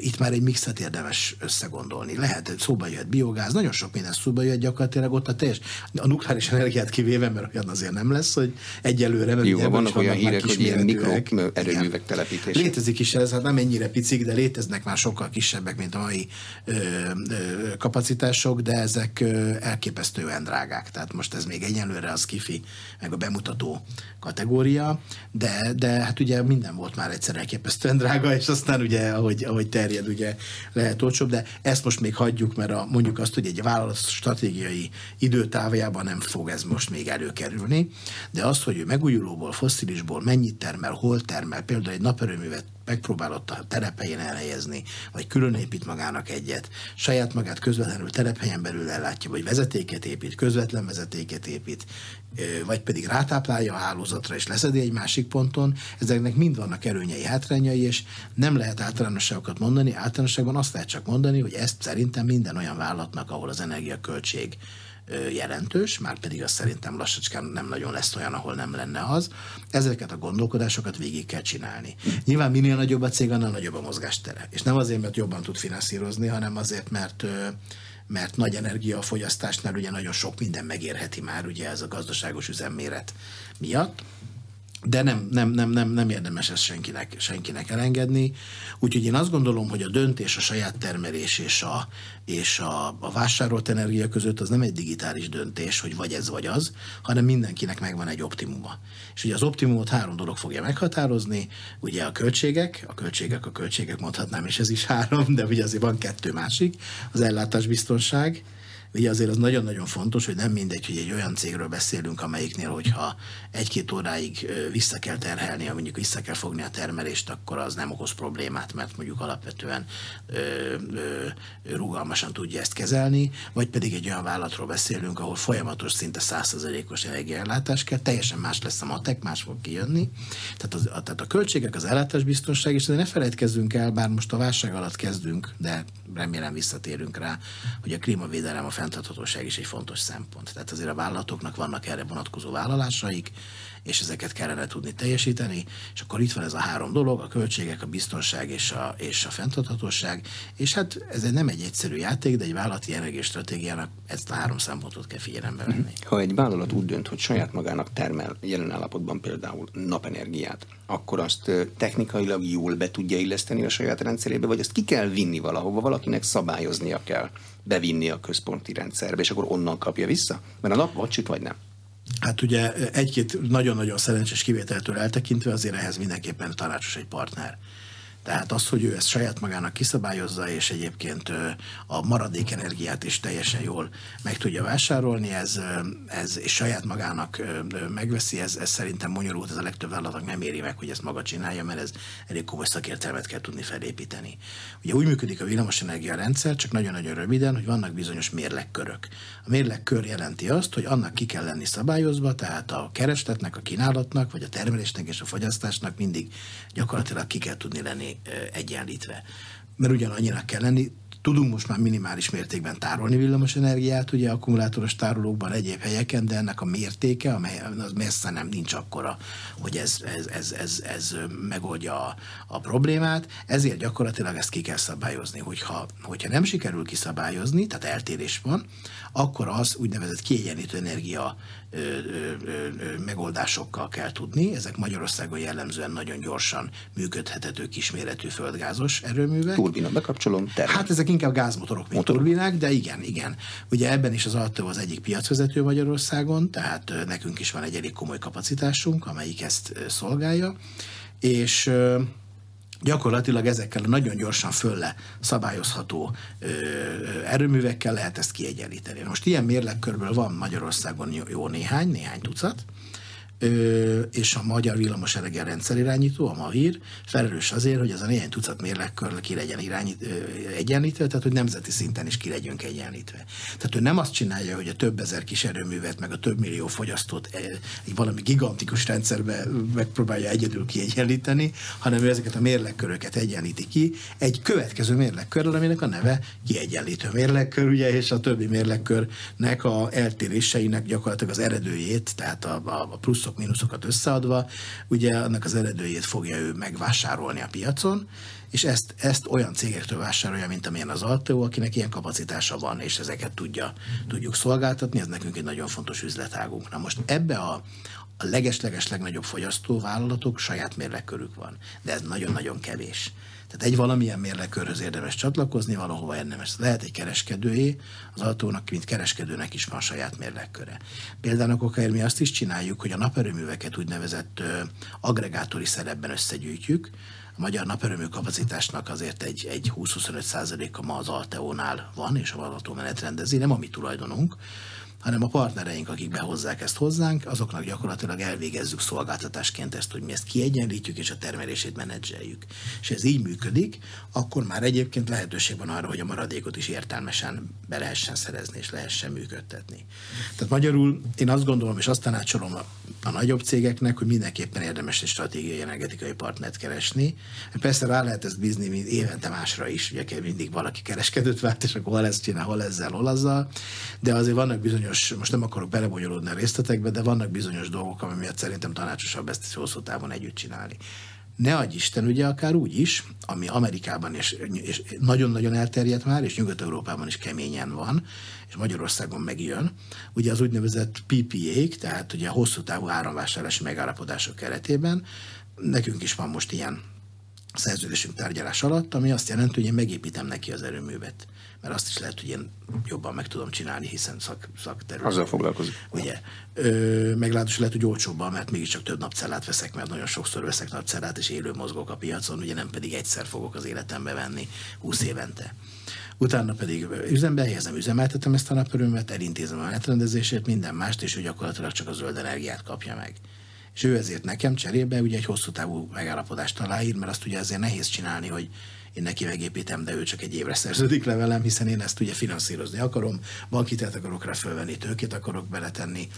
S2: itt már egy mixet érdemes összegondolni. Lehet, szóba jöhet biogáz, nagyon sok minden szóba jöhet gyakorlatilag ott a teljes, a nukleáris energiát kivéve, mert olyan azért nem lesz, hogy egyelőre, mert
S1: Jó, vannak, vannak olyan hírek, hogy ilyen mikroerőművek telepítése.
S2: Létezik is ez, hát nem ennyire picik, de léteznek már sokkal kisebbek, mint a mai ö, ö, kapacitások, de ezek ö, elképesztően drágák. Tehát most ez még egyelőre az kifi, meg a bemutató kategória, de, de hát ugye minden volt már egyszer elképesztően drága, és aztán ugye, ahogy, ahogy terjed, ugye lehet olcsóbb, de ezt most még hagyjuk, mert a, mondjuk azt, hogy egy vállalat stratégiai időtávjában nem fog ez most még előkerülni, de azt, hogy ő megújulóból, fosszilisból mennyit termel, hol termel, például egy naperőművet megpróbálott a telephelyén elhelyezni, vagy külön épít magának egyet, saját magát közvetlenül telephelyen belül ellátja, vagy vezetéket épít, közvetlen vezetéket épít, vagy pedig rátáplálja a hálózatra és leszedi egy másik ponton, ezeknek mind vannak előnyei, hátrányai, és nem lehet általánosságokat mondani, általánosságban azt lehet csak mondani, hogy ezt szerintem minden olyan vállalatnak, ahol az energiaköltség jelentős, már pedig azt szerintem lassacskán nem nagyon lesz olyan, ahol nem lenne az. Ezeket a gondolkodásokat végig kell csinálni. Nyilván minél nagyobb a cég, annál nagyobb a mozgástere. És nem azért, mert jobban tud finanszírozni, hanem azért, mert mert nagy energiafogyasztásnál ugye nagyon sok minden megérheti már ugye ez a gazdaságos üzemméret miatt de nem, nem, nem, nem, nem érdemes ezt senkinek, senkinek elengedni. Úgyhogy én azt gondolom, hogy a döntés a saját termelés és a, és a, a vásárolt energia között az nem egy digitális döntés, hogy vagy ez vagy az, hanem mindenkinek megvan egy optimuma. És ugye az optimumot három dolog fogja meghatározni, ugye a költségek, a költségek, a költségek mondhatnám, és ez is három, de ugye azért van kettő másik, az ellátásbiztonság, Ugye azért az nagyon-nagyon fontos, hogy nem mindegy, hogy egy olyan cégről beszélünk, amelyiknél, hogyha egy-két óráig vissza kell terhelni, mondjuk vissza kell fogni a termelést, akkor az nem okoz problémát, mert mondjuk alapvetően ö, ö, rugalmasan tudja ezt kezelni, vagy pedig egy olyan vállalatról beszélünk, ahol folyamatos, szinte százszerzelékos energiaellátás kell, teljesen más lesz a matek, más fog kijönni. Tehát, az, a, tehát a költségek, az ellátásbiztonság, és ne felejtkezzünk el, bár most a válság alatt kezdünk, de remélem visszatérünk rá, hogy a klímavédelem, a fenntarthatóság is egy fontos szempont. Tehát azért a vállalatoknak vannak erre vonatkozó vállalásaik, és ezeket kellene tudni teljesíteni, és akkor itt van ez a három dolog, a költségek, a biztonság és a, és a fenntarthatóság, és hát ez nem egy egyszerű játék, de egy vállalati energiastratégiának ezt a három szempontot kell figyelembe venni.
S1: Ha egy vállalat úgy dönt, hogy saját magának termel jelen állapotban például napenergiát, akkor azt technikailag jól be tudja illeszteni a saját rendszerébe, vagy azt ki kell vinni valahova, valakinek szabályoznia kell, bevinni a központi rendszerbe, és akkor onnan kapja vissza? Mert a nap vagy vagy nem.
S2: Hát ugye egy-két nagyon-nagyon szerencsés kivételtől eltekintve azért ehhez mindenképpen tanácsos egy partner. Tehát az, hogy ő ezt saját magának kiszabályozza, és egyébként a maradék energiát is teljesen jól meg tudja vásárolni, ez, ez és saját magának megveszi, ez, ez szerintem bonyolult, ez a legtöbb vállalatnak nem éri meg, hogy ezt maga csinálja, mert ez elég komoly szakértelmet kell tudni felépíteni. Ugye úgy működik a villamosenergia rendszer, csak nagyon-nagyon röviden, hogy vannak bizonyos mérlekkörök. A mérlekkör jelenti azt, hogy annak ki kell lenni szabályozva, tehát a keresletnek, a kínálatnak, vagy a termelésnek és a fogyasztásnak mindig gyakorlatilag ki kell tudni lenni egyenlítve. Mert ugyanannyira kell lenni, tudunk most már minimális mértékben tárolni villamos energiát, ugye akkumulátoros tárolókban egyéb helyeken, de ennek a mértéke, amely az messze nem nincs akkora, hogy ez, ez, ez, ez, ez megoldja a, a problémát, ezért gyakorlatilag ezt ki kell szabályozni, hogyha, hogyha nem sikerül kiszabályozni, tehát eltérés van, akkor az úgynevezett kiegyenlítő energia ö, ö, ö, megoldásokkal kell tudni. Ezek Magyarországon jellemzően nagyon gyorsan működhetető kisméretű földgázos erőművek.
S1: Turbina bekapcsolom,
S2: termel. Hát ezek inkább gázmotorok, mint Motor. turbinák, de igen, igen. Ugye ebben is az Altó az egyik piacvezető Magyarországon, tehát nekünk is van egy elég komoly kapacitásunk, amelyik ezt szolgálja, és gyakorlatilag ezekkel a nagyon gyorsan fölle szabályozható ö, erőművekkel lehet ezt kiegyenlíteni. Most ilyen mérlegkörből van Magyarországon jó, néhány, néhány tucat, és a Magyar Villamos Rendszer irányító, a MAVIR felelős azért, hogy az a néhány tucat mérlekkör ki legyen irányít, egyenlítve, tehát hogy nemzeti szinten is ki legyünk egyenlítve. Tehát ő nem azt csinálja, hogy a több ezer kis erőművet, meg a több millió fogyasztót egy valami gigantikus rendszerbe megpróbálja egyedül kiegyenlíteni, hanem ő ezeket a mérlekköröket egyenlíti ki egy következő mérlekkörrel, aminek a neve kiegyenlítő mérlekkör, ugye, és a többi mérlekkörnek a eltéréseinek gyakorlatilag az eredőjét, tehát a, a plusz pluszok, mínuszokat összeadva, ugye annak az eredőjét fogja ő megvásárolni a piacon, és ezt, ezt olyan cégektől vásárolja, mint amilyen az Alteo, akinek ilyen kapacitása van, és ezeket tudja, tudjuk szolgáltatni, ez nekünk egy nagyon fontos üzletágunk. Na most ebbe a, a leges-leges legnagyobb fogyasztóvállalatok saját mérlekkörük van, de ez nagyon-nagyon kevés. Tehát egy valamilyen mérlekörhöz érdemes csatlakozni, valahova érdemes. Lehet egy kereskedőé, az autónak, mint kereskedőnek is van saját mérlekköre. Például a kokaért mi azt is csináljuk, hogy a naperőműveket úgynevezett agregátori szerepben összegyűjtjük, a magyar naperőmű kapacitásnak azért egy, egy 20-25 százaléka ma az Alteónál van, és a Valató menetrendezi, nem a mi tulajdonunk, hanem a partnereink, akik behozzák ezt hozzánk, azoknak gyakorlatilag elvégezzük szolgáltatásként ezt, hogy mi ezt kiegyenlítjük és a termelését menedzseljük. És ez így működik, akkor már egyébként lehetőség van arra, hogy a maradékot is értelmesen be lehessen szerezni és lehessen működtetni. Tehát magyarul én azt gondolom, és azt tanácsolom a, a nagyobb cégeknek, hogy mindenképpen érdemes egy stratégiai energetikai partnert keresni. Persze rá lehet ezt bízni mint évente másra is, ugye mindig valaki kereskedőt vált, és akkor hol ezt csinál, hol ezzel, hol azzal, de azért vannak bizonyos bizonyos, most nem akarok belebonyolódni a részletekbe, de vannak bizonyos dolgok, ami miatt szerintem tanácsosabb ezt hosszú távon együtt csinálni. Ne adj Isten, ugye akár úgy is, ami Amerikában és, és nagyon-nagyon elterjedt már, és Nyugat-Európában is keményen van, és Magyarországon megjön, ugye az úgynevezett PPA-k, tehát ugye a hosszú távú áramvásárlási megállapodások keretében, nekünk is van most ilyen szerződésünk tárgyalás alatt, ami azt jelenti, hogy én megépítem neki az erőművet mert azt is lehet, hogy én jobban meg tudom csinálni, hiszen szak, szakterület.
S1: Azzal foglalkozik.
S2: Ugye, ö, meglátos lehet, hogy olcsóbban, mert mégiscsak több napcellát veszek, mert nagyon sokszor veszek napcellát, és élő mozgok a piacon, ugye nem pedig egyszer fogok az életembe venni 20 évente. Utána pedig üzembe helyezem, üzemeltetem ezt a naperőmet, elintézem a menetrendezését, minden mást, és ő gyakorlatilag csak a zöld energiát kapja meg. És ő ezért nekem cserébe ugye egy hosszú távú megállapodást aláír, mert azt ugye ezért nehéz csinálni, hogy én neki megépítem, de ő csak egy évre szerződik le velem, hiszen én ezt ugye finanszírozni akarom, bankitelt akarok rá fölvenni, tőkét akarok beletenni.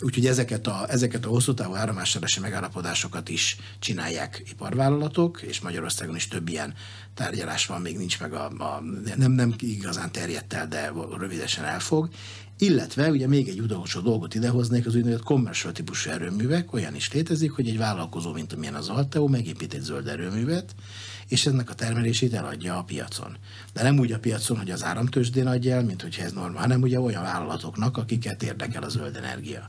S2: Úgyhogy ezeket a, ezeket a hosszú távú áramásárlási megállapodásokat is csinálják iparvállalatok, és Magyarországon is több ilyen tárgyalás van, még nincs meg a, a nem, nem igazán terjedt el, de rövidesen elfog. Illetve ugye még egy utolsó dolgot idehoznék, az úgynevezett commercial típusú erőművek, olyan is létezik, hogy egy vállalkozó, mint amilyen az Alteo, megépít egy zöld erőművet, és ennek a termelését eladja a piacon. De nem úgy a piacon, hogy az áramtősdén adja el, mint hogyha ez normál, hanem ugye olyan vállalatoknak, akiket érdekel a zöld energia.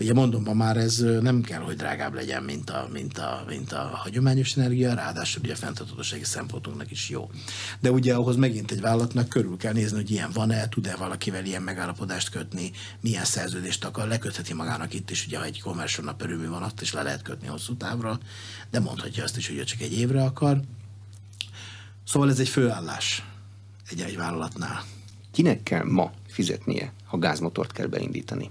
S2: Ugye mondom, ma már ez nem kell, hogy drágább legyen, mint a, mint a, mint a hagyományos energia, ráadásul ugye a fenntarthatósági szempontunknak is jó. De ugye ahhoz megint egy vállalatnak körül kell nézni, hogy ilyen van-e, tud-e valakivel ilyen megállapodást kötni, milyen szerződést akar, lekötheti magának itt is, ugye ha egy commercial naperőmű van, ott is le lehet kötni hosszú távra, de mondhatja azt is, hogy csak egy évre akar. Szóval ez egy főállás egy, egy vállalatnál.
S1: Kinek kell ma fizetnie, ha gázmotort kell beindítani?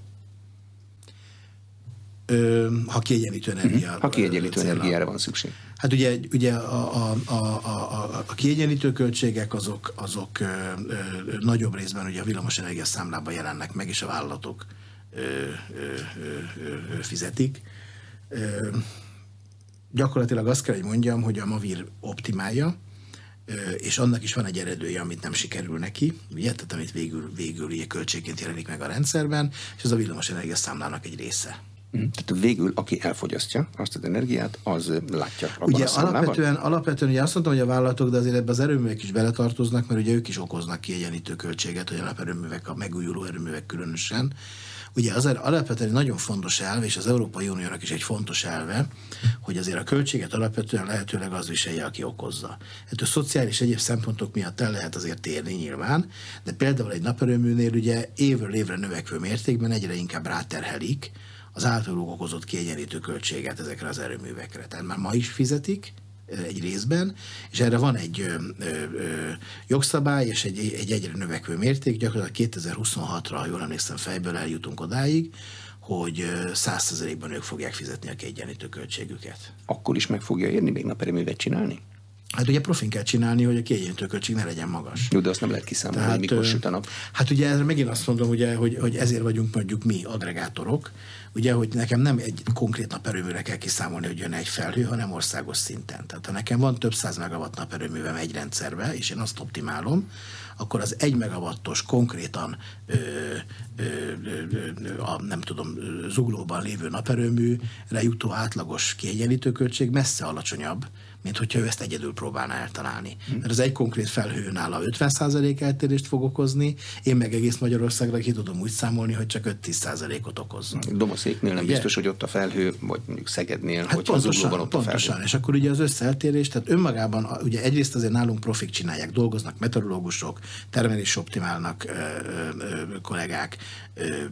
S2: Ha kiegyenlítő mhm. energia.
S1: Ha kiegyenlítő energiára van szükség.
S2: Hát ugye, ugye a, a, a, a, a kiegyenlítő költségek azok, azok ö, ö, nagyobb részben ugye a villamosenergia számlában jelennek meg, és a vállalatok ö, ö, ö, ö, fizetik. Ö, gyakorlatilag azt kell, hogy mondjam, hogy a Mavir optimálja, és annak is van egy eredője, amit nem sikerül neki, ugye, tehát amit végül, végül ugye költségként jelenik meg a rendszerben, és ez a villamosenergia számlának egy része.
S1: Mhm. Tehát végül, aki elfogyasztja azt az energiát, az látja abban
S2: ugye a alapvetően, alapvetően ugye azt mondtam, hogy a vállalatok, de azért ebbe az erőművek is beletartoznak, mert ugye ők is okoznak kiegyenítő költséget, hogy a naperőművek, a megújuló erőművek különösen. Ugye az alapvetően egy nagyon fontos elv, és az Európai Uniónak is egy fontos elve, hogy azért a költséget alapvetően lehetőleg az viselje, aki okozza. Hát a szociális egyéb szempontok miatt el lehet azért térni nyilván, de például egy naperőműnél ugye évről évre növekvő mértékben egyre inkább ráterhelik az általuk okozott kiegyenlítő költséget ezekre az erőművekre. Tehát már ma is fizetik, egy részben, és erre van egy ö, ö, jogszabály, és egy, egy egyre növekvő mérték, gyakorlatilag 2026-ra, ha jól emlékszem, fejből eljutunk odáig, hogy százszerzelékben ők fogják fizetni a kiegyenlítő költségüket.
S1: Akkor is meg fogja érni még naperőművet csinálni?
S2: Hát ugye profin kell csinálni, hogy a kiegyenlítő költség ne legyen magas.
S1: Jó, de azt nem lehet kiszámolni, Tehát, mikor süt a nap.
S2: Hát ugye erre megint azt mondom, ugye, hogy, hogy ezért vagyunk mondjuk mi agregátorok, ugye, hogy nekem nem egy konkrét naperőműre kell kiszámolni, hogy jön egy felhő, hanem országos szinten. Tehát ha nekem van több száz megawatt naperőművem egy rendszerbe, és én azt optimálom, akkor az egy megawattos konkrétan ö, ö, ö, a, nem tudom, zuglóban lévő naperőműre jutó átlagos kiegyenlítőköltség messze alacsonyabb, mint hogyha ő ezt egyedül próbálná eltalálni. Hmm. Mert az egy konkrét felhő nála 50% eltérést fog okozni, én meg egész Magyarországra ki tudom úgy számolni, hogy csak 5-10%-ot okozzon.
S1: Domoszéknél nem ugye? biztos, hogy ott a felhő, vagy mondjuk Szegednél,
S2: hát
S1: hogy
S2: pontosan,
S1: ott pontosan, a felhő.
S2: és akkor ugye az összeeltérés, tehát önmagában ugye egyrészt azért nálunk profik csinálják, dolgoznak meteorológusok, termelés optimálnak ö, ö, kollégák,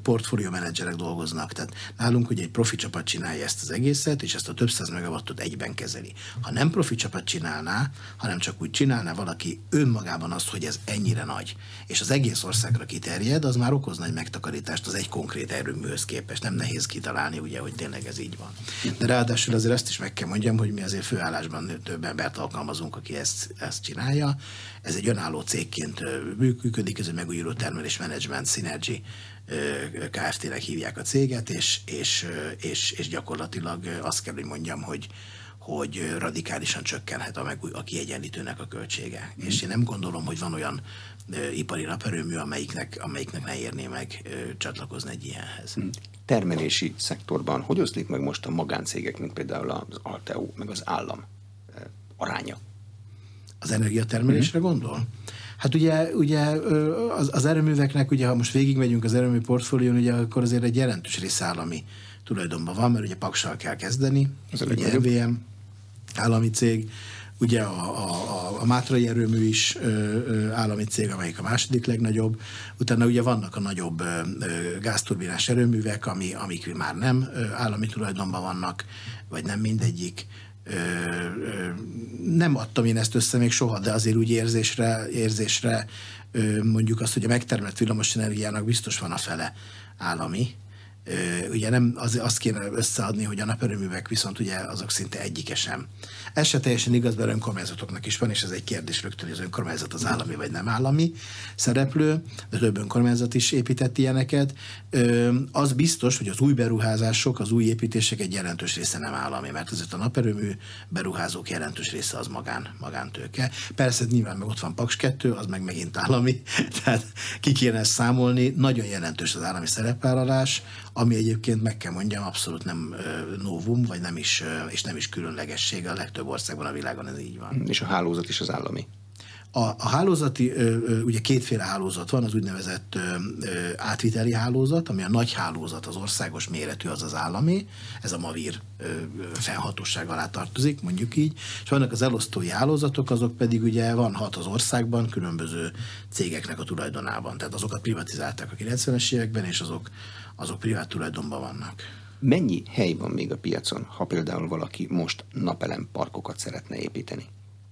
S2: portfólió menedzserek dolgoznak, tehát nálunk ugye egy profi csapat csinálja ezt az egészet, és ezt a több száz megawattot egyben kezeli. Ha nem profi csapat csinálná, hanem csak úgy csinálná valaki önmagában azt, hogy ez ennyire nagy, és az egész országra kiterjed, az már okozna egy megtakarítást az egy konkrét erőműhöz képest. Nem nehéz kitalálni, ugye, hogy tényleg ez így van. De ráadásul azért ezt is meg kell mondjam, hogy mi azért főállásban több embert alkalmazunk, aki ezt, ezt csinálja. Ez egy önálló cégként működik, ez egy megújuló termelés management synergy Kft-nek hívják a céget, és, és, és, és gyakorlatilag azt kell, hogy mondjam, hogy, hogy radikálisan csökkenhet a, meg, a kiegyenlítőnek a költsége. Mm. És én nem gondolom, hogy van olyan ö, ipari naperőmű, amelyiknek, amelyiknek ne érné meg ö, csatlakozni egy ilyenhez. Mm.
S1: Termelési szektorban hogy oszlik meg most a magáncégek, mint például az Alteo, meg az állam ö, aránya?
S2: Az energiatermelésre mm. gondol? Hát ugye, ugye az, az erőműveknek, ugye ha most végigmegyünk az erőmű portfólión, ugye akkor azért egy jelentős rész állami tulajdonban van, mert ugye Paksal kell kezdeni, Ez ugye MVM, állami cég, ugye a, a, a Mátrai erőmű is ö, ö, állami cég, amelyik a második legnagyobb. Utána ugye vannak a nagyobb ö, gázturbinás erőművek, ami, amik már nem ö, állami tulajdonban vannak, vagy nem mindegyik. Ö, ö, nem adtam én ezt össze még soha, de azért úgy érzésre, érzésre ö, mondjuk azt, hogy a megtermelt villamosenergiának biztos van a fele állami, ugye nem az, azt kéne összeadni, hogy a naperőművek viszont ugye azok szinte egyike sem. Ez se teljesen igaz, mert önkormányzatoknak is van, és ez egy kérdés rögtön, hogy az önkormányzat az állami vagy nem állami szereplő, de több önkormányzat is épített ilyeneket. Az biztos, hogy az új beruházások, az új építések egy jelentős része nem állami, mert azért a naperőmű beruházók jelentős része az magán, magántőke. Persze nyilván meg ott van Paks 2, az meg megint állami, tehát ki kéne ezt számolni. Nagyon jelentős az állami szerepvállalás, ami egyébként meg kell mondjam, abszolút nem novum, vagy nem is, és nem is különlegesség a legtöbb országban a világon ez így van.
S1: És a hálózat is az állami.
S2: A, a hálózati, ugye kétféle hálózat van, az úgynevezett átviteli hálózat, ami a nagy hálózat, az országos méretű, az az állami, ez a Mavir fennhatóság alá tartozik, mondjuk így, és vannak az elosztói hálózatok, azok pedig ugye van hat az országban, különböző cégeknek a tulajdonában, tehát azokat privatizálták a 90-es években, és azok, azok privát tulajdonban vannak.
S1: Mennyi hely van még a piacon, ha például valaki most napelem parkokat szeretne építeni?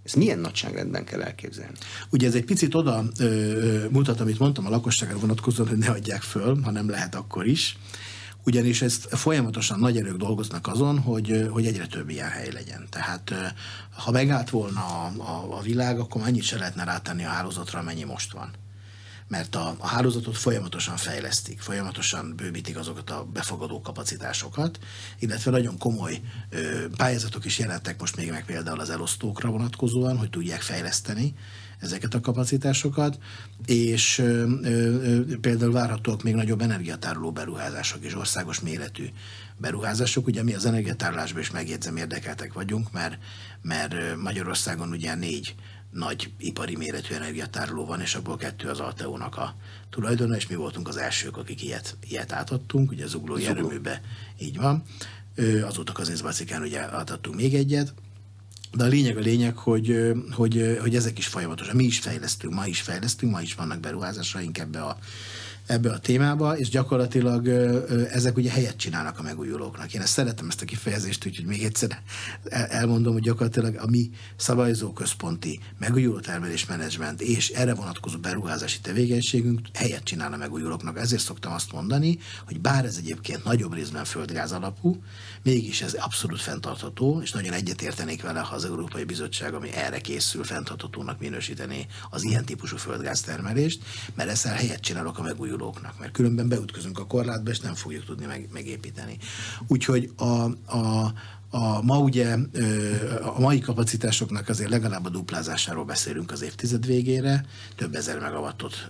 S1: Ezt milyen nagyságrendben kell elképzelni?
S2: Ugye ez egy picit oda ö, mutat, amit mondtam a lakosságra vonatkozóan, hogy ne adják föl, hanem lehet akkor is. Ugyanis ezt folyamatosan nagy erők dolgoznak azon, hogy, hogy egyre több ilyen hely legyen. Tehát ha megállt volna a, a, a világ, akkor annyit se lehetne rátenni a hálózatra, amennyi most van mert a, a hálózatot folyamatosan fejlesztik, folyamatosan bővítik azokat a befogadó kapacitásokat, illetve nagyon komoly ö, pályázatok is jelentek most még meg például az elosztókra vonatkozóan, hogy tudják fejleszteni ezeket a kapacitásokat, és ö, ö, például várhatóak még nagyobb energiatároló beruházások és országos méretű beruházások. Ugye mi az energiatárolásban is megjegyzem érdekeltek vagyunk, mert, mert Magyarországon ugye négy nagy ipari méretű energiatároló van, és abból kettő az Alteónak a tulajdona, és mi voltunk az elsők, akik ilyet, ilyet átadtunk, ugye Zugló erőműbe, így van. Azóta Kazinszbacikán ugye átadtunk még egyet, de a lényeg a lényeg, hogy, hogy, hogy ezek is folyamatosan, mi is fejlesztünk, ma is fejlesztünk, ma is vannak beruházásaink ebbe a ebbe a témába, és gyakorlatilag ezek ugye helyet csinálnak a megújulóknak. Én ezt szeretem ezt a kifejezést, úgyhogy még egyszer elmondom, hogy gyakorlatilag a mi szabályozóközponti megújuló termelés menedzsment és erre vonatkozó beruházási tevékenységünk helyet csinál a megújulóknak. Ezért szoktam azt mondani, hogy bár ez egyébként nagyobb részben földgáz alapú, mégis ez abszolút fenntartható, és nagyon egyetértenék vele, ha az Európai Bizottság, ami erre készül, fenntarthatónak minősíteni az ilyen típusú földgáztermelést, mert ezzel helyet csinálok a megújulóknak, mert különben beütközünk a korlátba, és nem fogjuk tudni meg, megépíteni. Úgyhogy a, a, a, ma ugye a mai kapacitásoknak azért legalább a duplázásáról beszélünk az évtized végére, több ezer megawattot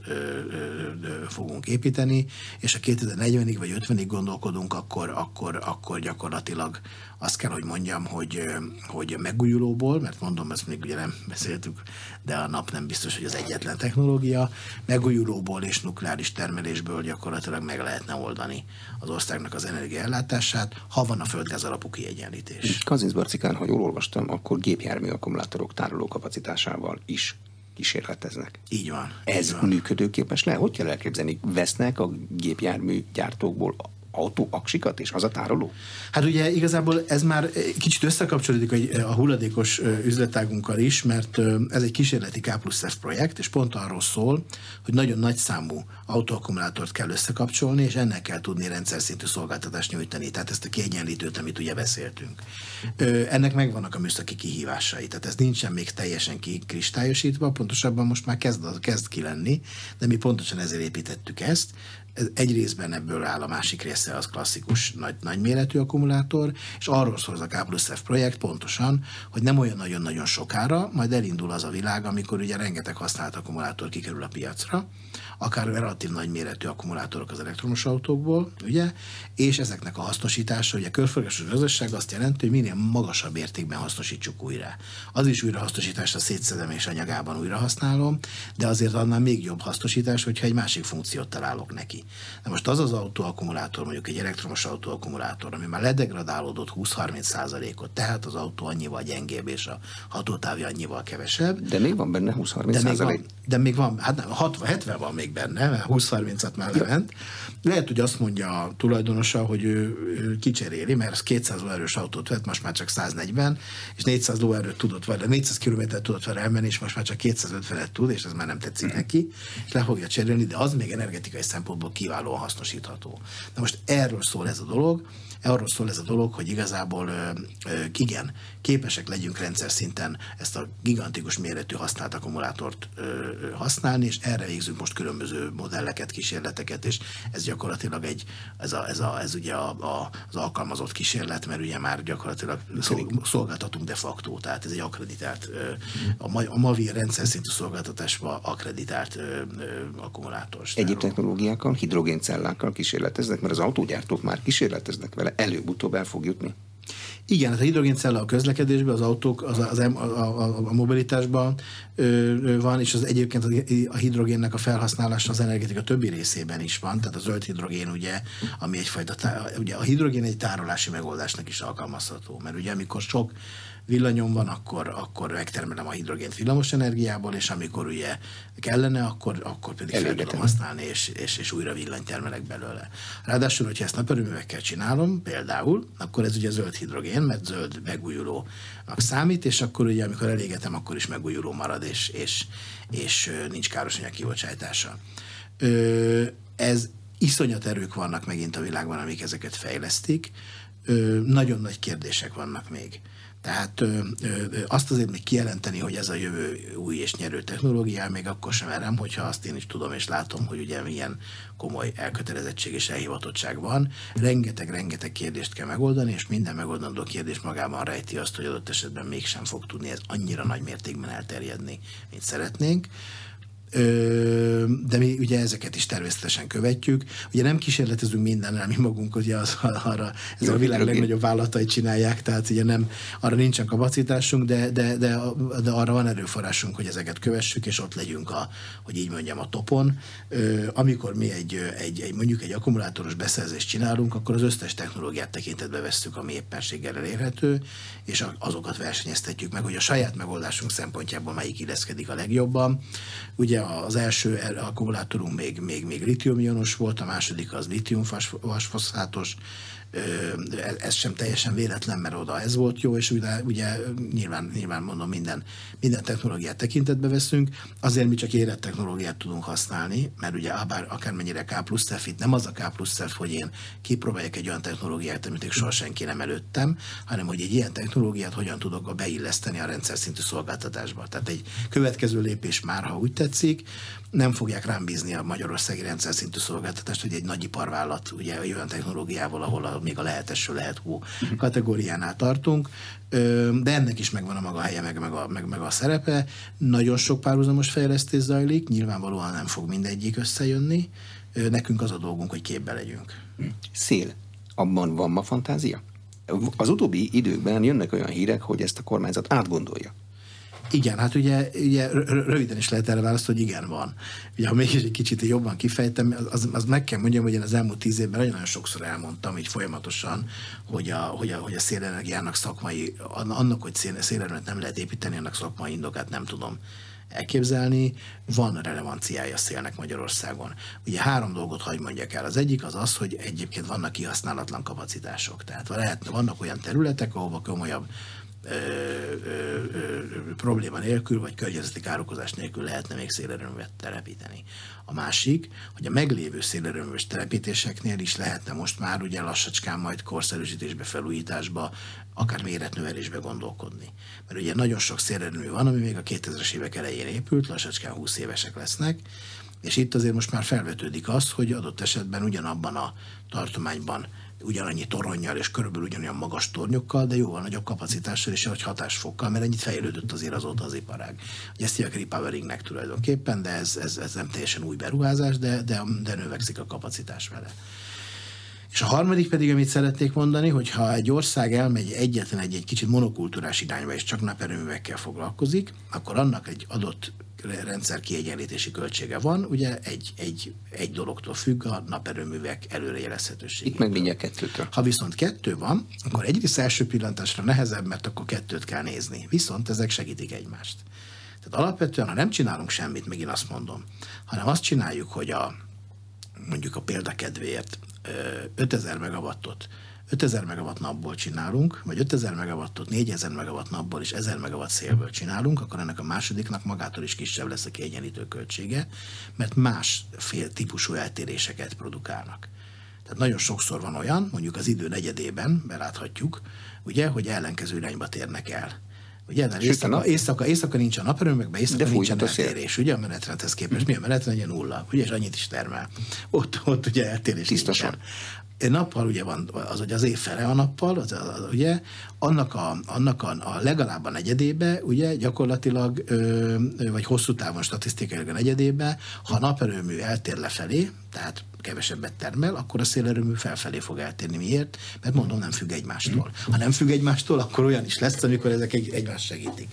S2: fogunk építeni, és a 2040-ig vagy 50-ig gondolkodunk, akkor, akkor, akkor gyakorlatilag azt kell, hogy mondjam, hogy, hogy megújulóból, mert mondom, ezt még ugye nem beszéltük, de a nap nem biztos, hogy az egyetlen technológia, megújulóból és nukleáris termelésből gyakorlatilag meg lehetne oldani az országnak az energiaellátását, ha van a földgáz alapú kiegyenlítés.
S1: Kazincbarcikán, ha jól olvastam, akkor gépjármű akkumulátorok tároló kapacitásával is kísérleteznek.
S2: Így van.
S1: Ez
S2: így van.
S1: működőképes le? Hogy kell elképzelni? Vesznek a gépjármű gyártókból autóaksikat, és az a tároló?
S2: Hát ugye igazából ez már kicsit összekapcsolódik a hulladékos üzletágunkkal is, mert ez egy kísérleti K plusz F projekt, és pont arról szól, hogy nagyon nagy számú autóakkumulátort kell összekapcsolni, és ennek kell tudni rendszer szintű szolgáltatást nyújtani, tehát ezt a kiegyenlítőt, amit ugye beszéltünk. Ennek megvannak a műszaki kihívásai, tehát ez nincsen még teljesen kikristályosítva, pontosabban most már kezd, kezd ki lenni, de mi pontosan ezért építettük ezt, egy részben ebből áll a másik része az klasszikus nagy, nagyméretű akkumulátor, és arról szól a K plusz F projekt pontosan, hogy nem olyan nagyon-nagyon sokára, majd elindul az a világ, amikor ugye rengeteg használt akkumulátor kikerül a piacra, akár relatív nagy méretű akkumulátorok az elektromos autókból, ugye, és ezeknek a hasznosítása, ugye a körforgásos gazdaság azt jelenti, hogy minél magasabb értékben hasznosítsuk újra. Az is újrahasznosítás a szétszedem és anyagában újra használom, de azért annál még jobb hasznosítás, hogyha egy másik funkciót találok neki. De most az az autóakkumulátor, mondjuk egy elektromos autóakkumulátor, ami már ledegradálódott 20-30 százalékot, tehát az autó annyival gyengébb és a hatótávja annyival kevesebb.
S1: De még van benne 20-30 százalék.
S2: De még van, hát nem, 60, 70 van még benne, mert 20-30-at már lement. Lehet, hogy azt mondja a tulajdonosa, hogy ő, ő kicseréli, mert az 200 lóerős autót vett, most már csak 140, és 400 lóerőt tudott vele, 400 kilométert tudott vele elmenni, és most már csak 250-et tud, és ez már nem tetszik neki, és le fogja cserélni, de az még energetikai szempontból kiválóan hasznosítható. Na most erről szól ez a dolog, arról szól ez a dolog, hogy igazából igen, képesek legyünk rendszer szinten ezt a gigantikus méretű használt akkumulátort használni, és erre végzünk most különböző modelleket, kísérleteket, és ez gyakorlatilag egy, ez, a, ez, a, ez ugye a, a, az alkalmazott kísérlet, mert ugye már gyakorlatilag szolgáltatunk de facto, tehát ez egy akreditált, a, a MAVI rendszer szintű szolgáltatásba akreditált akkumulátor.
S1: Egyéb technológiákkal, hidrogéncellákkal kísérleteznek, mert az autógyártók már kísérleteznek vele, előbb-utóbb el fog jutni.
S2: Igen, hát a hidrogéncella a közlekedésben, az autók, az, az, a, a, a mobilitásban ö, ö, van, és az egyébként a hidrogénnek a felhasználása az energetika többi részében is van, tehát a zöld hidrogén ugye, ami egyfajta, ugye a hidrogén egy tárolási megoldásnak is alkalmazható, mert ugye amikor sok villanyom van, akkor, akkor megtermelem a hidrogént villamos energiából, és amikor ugye kellene, akkor, akkor pedig fel tudom használni, és, és, és újra villany termelek belőle. Ráadásul, hogyha ezt naperőművekkel csinálom, például, akkor ez ugye zöld hidrogén, mert zöld megújulónak számít, és akkor ugye amikor elégetem, akkor is megújuló marad, és, és, és nincs károsanyag kibocsátása. Ez iszonyat erők vannak megint a világban, amik ezeket fejlesztik. Nagyon nagy kérdések vannak még. Tehát ö, ö, azt azért még kijelenteni, hogy ez a jövő új és nyerő technológia, még akkor sem erem, hogyha azt én is tudom és látom, hogy ugye milyen komoly elkötelezettség és elhivatottság van. Rengeteg-rengeteg kérdést kell megoldani, és minden megoldandó kérdés magában rejti azt, hogy adott esetben mégsem fog tudni ez annyira nagy mértékben elterjedni, mint szeretnénk de mi ugye ezeket is természetesen követjük. Ugye nem kísérletezünk mindennel, mi magunk ugye az, arra, ez a világ legnagyobb vállalatai csinálják, tehát ugye nem, arra nincsen kapacitásunk, de, de, de, de arra van erőforrásunk, hogy ezeket kövessük, és ott legyünk a, hogy így mondjam, a topon. Amikor mi egy, egy, egy mondjuk egy akkumulátoros beszerzést csinálunk, akkor az összes technológiát tekintetbe vesszük, ami éppenséggel elérhető, és azokat versenyeztetjük meg, hogy a saját megoldásunk szempontjából melyik illeszkedik a legjobban. Ugye az első akkumulátorunk még, még, még litiumionos volt, a második az litiumfosfátos, ez sem teljesen véletlen, mert oda ez volt jó, és ugye, ugye nyilván, nyilván mondom, minden, minden technológiát tekintetbe veszünk, azért mi csak érett technológiát tudunk használni, mert ugye bár akármennyire K plusz F, itt nem az a K plusz F, hogy én kipróbáljak egy olyan technológiát, amit még soha senki nem előttem, hanem hogy egy ilyen technológiát hogyan tudok beilleszteni a rendszer szintű szolgáltatásba. Tehát egy következő lépés már, ha úgy tetszik, nem fogják rám bízni a magyarországi rendszer szintű szolgáltatást, hogy egy nagy iparvállalat ugye olyan technológiával, ahol a, még a lehetesről lehet hú kategóriánál tartunk, de ennek is megvan a maga helye, meg, meg, a, meg, meg a szerepe. Nagyon sok párhuzamos fejlesztés zajlik, nyilvánvalóan nem fog mindegyik összejönni, nekünk az a dolgunk, hogy képbe legyünk.
S1: Szél. Abban van ma fantázia? Az utóbbi időkben jönnek olyan hírek, hogy ezt a kormányzat átgondolja.
S2: Igen, hát ugye, ugye röviden is lehet erre választani, hogy igen, van. Ugye, ha mégis egy kicsit jobban kifejtem, az, az meg kell mondjam, hogy én az elmúlt tíz évben nagyon-nagyon sokszor elmondtam, így folyamatosan, hogy a, hogy a, hogy a szélenergiának szakmai, annak, hogy szélenergiát nem lehet építeni, annak szakmai indokát nem tudom elképzelni, van relevanciája szélnek Magyarországon. Ugye három dolgot hagy mondjak el. Az egyik az az, hogy egyébként vannak kihasználatlan kapacitások. Tehát lehet, vannak olyan területek, ahol komolyabb probléma nélkül, vagy környezeti károkozás nélkül lehetne még szélerőművet telepíteni. A másik, hogy a meglévő szélerőműves telepítéseknél is lehetne most már ugye lassacskán majd korszerűsítésbe, felújításba, akár méretnövelésbe gondolkodni. Mert ugye nagyon sok szélerőmű van, ami még a 2000-es évek elején épült, lassacskán 20 évesek lesznek, és itt azért most már felvetődik az, hogy adott esetben ugyanabban a tartományban ugyanannyi toronnyal és körülbelül ugyanolyan magas tornyokkal, de jóval nagyobb kapacitással és egy hatásfokkal, mert ennyit fejlődött azért azóta az iparág. Ugye ezt hívják repoweringnek tulajdonképpen, de ez, ez, ez, nem teljesen új beruházás, de, de, de növekszik a kapacitás vele. És a harmadik pedig, amit szeretnék mondani, hogy ha egy ország elmegy egyetlen egy, egy kicsit monokultúrás irányba, és csak naperőművekkel foglalkozik, akkor annak egy adott rendszer kiegyenlítési költsége van, ugye egy, egy, egy dologtól függ a naperőművek előrejelezhetősége.
S1: Itt meg mindjárt kettőtől.
S2: Ha viszont kettő van, akkor egyrészt első pillantásra nehezebb, mert akkor kettőt kell nézni. Viszont ezek segítik egymást. Tehát alapvetően, ha nem csinálunk semmit, megint azt mondom, hanem azt csináljuk, hogy a mondjuk a példa kedvéért 5000 megawattot 5000 megawatt napból csinálunk, vagy 5000 megawattot 4000 megawatt napból és 1000 megawatt szélből csinálunk, akkor ennek a másodiknak magától is kisebb lesz a kiegyenlítő költsége, mert más fél típusú eltéréseket produkálnak. Tehát nagyon sokszor van olyan, mondjuk az idő negyedében, beláthatjuk, ugye, hogy ellenkező irányba térnek el. Mert éjszaka, éjszaka, éjszaka nincs a naperőmökben, éjszaka De nincs a eltérés, ugye a menetrendhez képest. Mi a menetrend? Ugye nulla, ugye, és annyit is termel. Ott, ott ugye eltérés
S1: Tisztosan. Nincsen
S2: nappal ugye van, az, hogy az év fele a nappal, az, az, ugye, annak a, annak a, a legalább a negyedébe, ugye, gyakorlatilag, ö, vagy hosszú távon statisztikailag a negyedébe, ha a naperőmű eltér lefelé, tehát kevesebbet termel, akkor a szélerőmű felfelé fog eltérni. Miért? Mert mondom, nem függ egymástól. Ha nem függ egymástól, akkor olyan is lesz, amikor ezek egy, egymást segítik.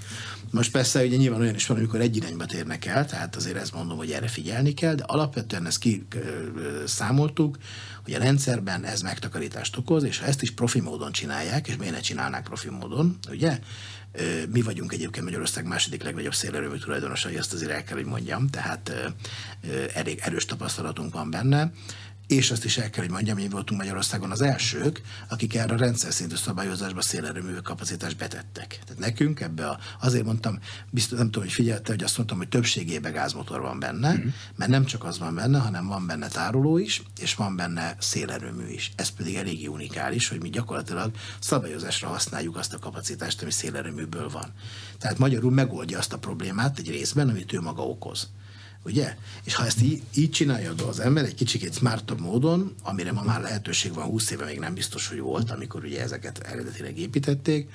S2: Most persze ugye nyilván olyan is van, amikor egy irányba térnek el, tehát azért ezt mondom, hogy erre figyelni kell, de alapvetően ezt kiszámoltuk, hogy a rendszerben ez megtakarítást okoz, és ha ezt is profi módon csinálják, és miért ne csinálnák profi módon, ugye? Mi vagyunk egyébként Magyarország második legnagyobb szélerőmű tulajdonosai, ezt azért el kell, hogy mondjam, tehát elég erős tapasztalatunk van benne és azt is el kell, hogy mondjam, mi voltunk Magyarországon az elsők, akik erre a rendszer szintű szabályozásba szélerőmű kapacitást betettek. Tehát nekünk ebbe a, azért mondtam, biztos nem tudom, hogy figyelte, hogy azt mondtam, hogy többségében gázmotor van benne, mm-hmm. mert nem csak az van benne, hanem van benne tároló is, és van benne szélerőmű is. Ez pedig elég unikális, hogy mi gyakorlatilag szabályozásra használjuk azt a kapacitást, ami szélerőműből van. Tehát magyarul megoldja azt a problémát egy részben, amit ő maga okoz. Ugye? És ha ezt így, így csinálja az ember egy kicsit smartabb módon, amire ma már lehetőség van, 20 éve még nem biztos, hogy volt, amikor ugye ezeket eredetileg építették,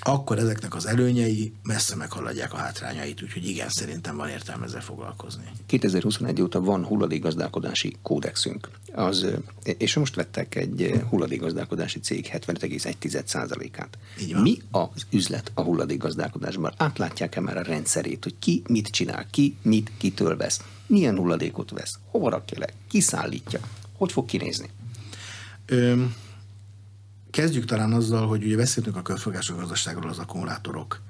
S2: akkor ezeknek az előnyei messze meghaladják a hátrányait, úgyhogy igen, szerintem van értelme ezzel foglalkozni.
S1: 2021 óta van hulladékgazdálkodási kódexünk, az, és most vettek egy hulladékgazdálkodási cég 75,1%-át. Mi az üzlet a hulladékgazdálkodásban? Átlátják-e már a rendszerét, hogy ki mit csinál, ki mit kitől vesz, milyen hulladékot vesz, hova rakja le, ki szállítja, hogy fog kinézni?
S2: Öm Kezdjük talán azzal, hogy ugye beszéltünk a körforgásos gazdaságról az akkumulátorok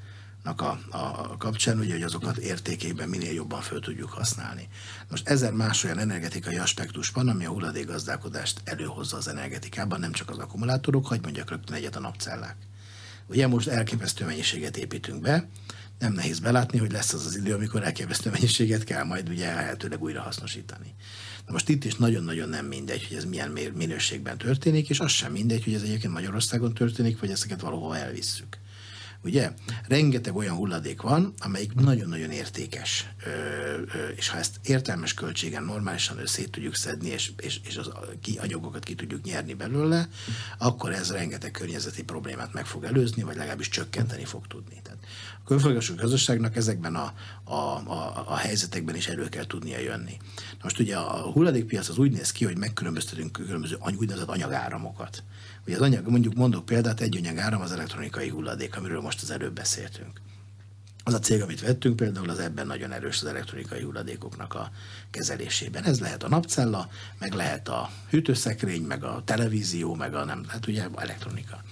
S2: a, a kapcsán, ugye, hogy azokat értékében minél jobban föl tudjuk használni. Most ezer más olyan energetikai aspektus van, ami a hulladékgazdálkodást előhozza az energetikában, nem csak az akkumulátorok, hogy mondjak rögtön egyet a napcellák. Ugye most elképesztő mennyiséget építünk be, nem nehéz belátni, hogy lesz az az idő, amikor elképesztő mennyiséget kell majd ugye lehetőleg újra hasznosítani. Most itt is nagyon-nagyon nem mindegy, hogy ez milyen minőségben történik, és az sem mindegy, hogy ez egyébként Magyarországon történik, vagy ezeket valahol elvisszük. Ugye? Rengeteg olyan hulladék van, amelyik nagyon-nagyon értékes, és ha ezt értelmes költségen normálisan szét tudjuk szedni, és, és, és az anyagokat ki tudjuk nyerni belőle, akkor ez rengeteg környezeti problémát meg fog előzni, vagy legalábbis csökkenteni fog tudni. Tehát körforgású gazdaságnak ezekben a, a, a, a helyzetekben is elő kell tudnia jönni. Most ugye a hulladékpiac az úgy néz ki, hogy megkülönböztetünk különböző úgynevezett anyagáramokat. Ugye az anyag, mondjuk mondok példát, egy anyagáram az elektronikai hulladék, amiről most az előbb beszéltünk. Az a cég, amit vettünk, például az ebben nagyon erős az elektronikai hulladékoknak a kezelésében. Ez lehet a napcella, meg lehet a hűtőszekrény, meg a televízió, meg a nem, hát ugye elektronika.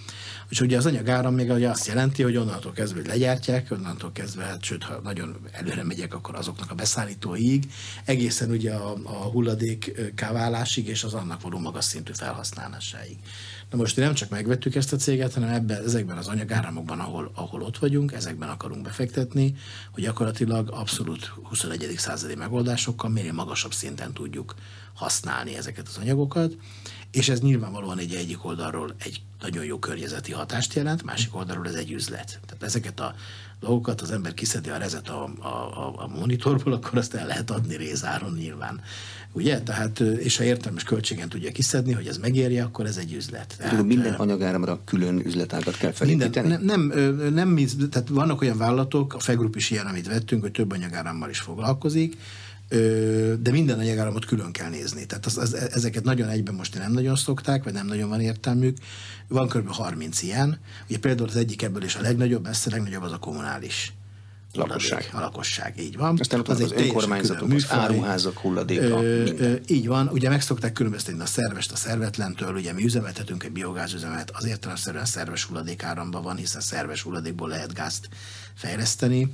S2: És ugye az anyagáram még ugye azt jelenti, hogy onnantól kezdve, hogy legyártják, onnantól kezdve, hát, sőt, ha nagyon előre megyek, akkor azoknak a beszállítóig, egészen ugye a, a hulladék káválásig és az annak való magas szintű felhasználásáig. Na most nem csak megvettük ezt a céget, hanem ebben, ezekben az anyagáramokban, ahol, ahol ott vagyunk, ezekben akarunk befektetni, hogy gyakorlatilag abszolút 21. századi megoldásokkal minél magasabb szinten tudjuk használni ezeket az anyagokat, és ez nyilvánvalóan egy egyik oldalról egy nagyon jó környezeti hatást jelent, másik oldalról ez egy üzlet. Tehát ezeket a dolgokat az ember kiszedi a rezet a, a, a monitorból, akkor azt el lehet adni rézáron nyilván. Ugye? Tehát, és ha értelmes költségen tudja kiszedni, hogy ez megérje, akkor ez egy üzlet.
S1: Tehát, minden anyagáramra külön üzletágat kell felépíteni?
S2: Minden, nem, nem, nem, tehát vannak olyan vállalatok, a Fegrup is ilyen, amit vettünk, hogy több anyagárammal is foglalkozik, de minden anyagáramot külön kell nézni. Tehát az, az, ezeket nagyon egyben most nem nagyon szokták, vagy nem nagyon van értelmük. Van kb. 30 ilyen. Ugye például az egyik ebből is a legnagyobb, messze legnagyobb az a kommunális
S1: lakosság.
S2: A lakosság, így van.
S1: Aztán ott az, az önkormányzatok, az áruházak hulladéka, ö, ö,
S2: Így van, ugye meg szokták különböztetni a szervest a szervetlentől, ugye mi üzemeltetünk egy biogázüzemet, az értelemszerűen szerves hulladékáramban van, hiszen szerves hulladékból lehet gázt fejleszteni,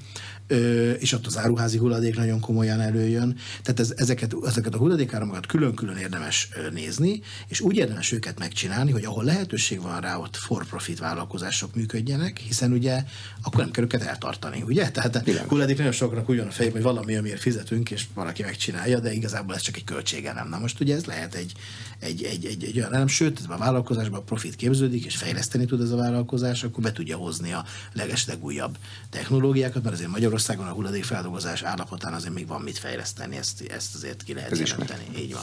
S2: és ott az áruházi hulladék nagyon komolyan előjön. Tehát ez, ezeket, ezeket a hulladékáramokat külön-külön érdemes nézni, és úgy érdemes őket megcsinálni, hogy ahol lehetőség van rá, ott for-profit vállalkozások működjenek, hiszen ugye akkor nem kell őket eltartani, ugye? Tehát a hulladék nagyon soknak úgy van a fejében, hogy valami, amiért fizetünk, és valaki megcsinálja, de igazából ez csak egy költsége nem. Na most ugye ez lehet egy, egy, egy, egy, egy olyan nem, sőt, ez a vállalkozásban profit képződik, és fejleszteni tud ez a vállalkozás, akkor be tudja hozni a legeslegújabb technológiákat, mert azért Magyarországon a hulladékfeldolgozás állapotán azért még van mit fejleszteni, ezt, ezt azért ki lehet jelenteni. Így van.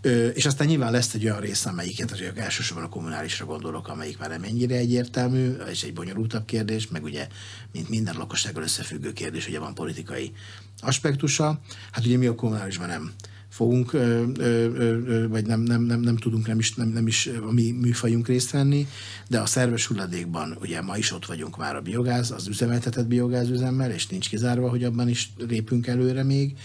S2: Ö, és aztán nyilván lesz egy olyan része, amelyiket azért elsősorban a kommunálisra gondolok, amelyik már nem ennyire egyértelmű, és egy bonyolultabb kérdés, meg ugye, mint minden lakossággal összefüggő kérdés, ugye van politikai aspektusa. Hát ugye mi a kommunálisban nem fogunk, vagy nem, nem, nem, nem tudunk, nem is, nem, nem is a mi műfajunk részt venni, de a szerves hulladékban ugye ma is ott vagyunk már a biogáz, az üzemeltetett biogázüzemmel, és nincs kizárva, hogy abban is lépünk előre még,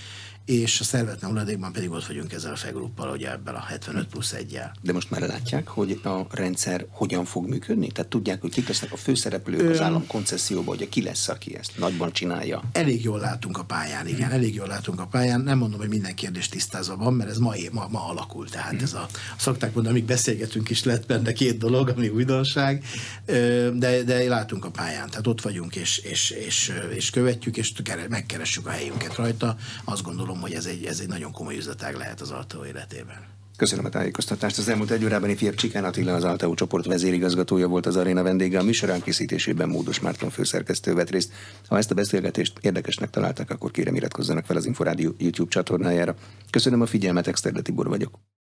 S2: és a szervetlen hulladékban pedig ott vagyunk ezzel a fegruppal, ugye ebben a 75 plusz 1
S1: De most már látják, hogy a rendszer hogyan fog működni? Tehát tudják, hogy kik lesznek a főszereplők az állam koncesszióban, hogy ki lesz, aki ezt nagyban csinálja?
S2: Elég jól látunk a pályán, igen, elég jól látunk a pályán. Nem mondom, hogy minden kérdés tisztázva van, mert ez ma, ma, ma alakul. Tehát ez a, szokták mondani, amíg beszélgetünk is lett benne két dolog, ami újdonság, de, de látunk a pályán. Tehát ott vagyunk, és, és, és, és követjük, és megkeressük a helyünket rajta. Azt gondolom, gondolom, hogy ez egy, ez egy nagyon komoly üzletág lehet az Alteo életében.
S1: Köszönöm a tájékoztatást. Az elmúlt egy órában ifjabb Csikán Attila, az Alteo csoport vezérigazgatója volt az aréna vendége. A műsorán készítésében Módos Márton főszerkesztő vett részt. Ha ezt a beszélgetést érdekesnek találták, akkor kérem iratkozzanak fel az Inforádió YouTube csatornájára. Köszönöm a figyelmet, Exterde Tibor vagyok.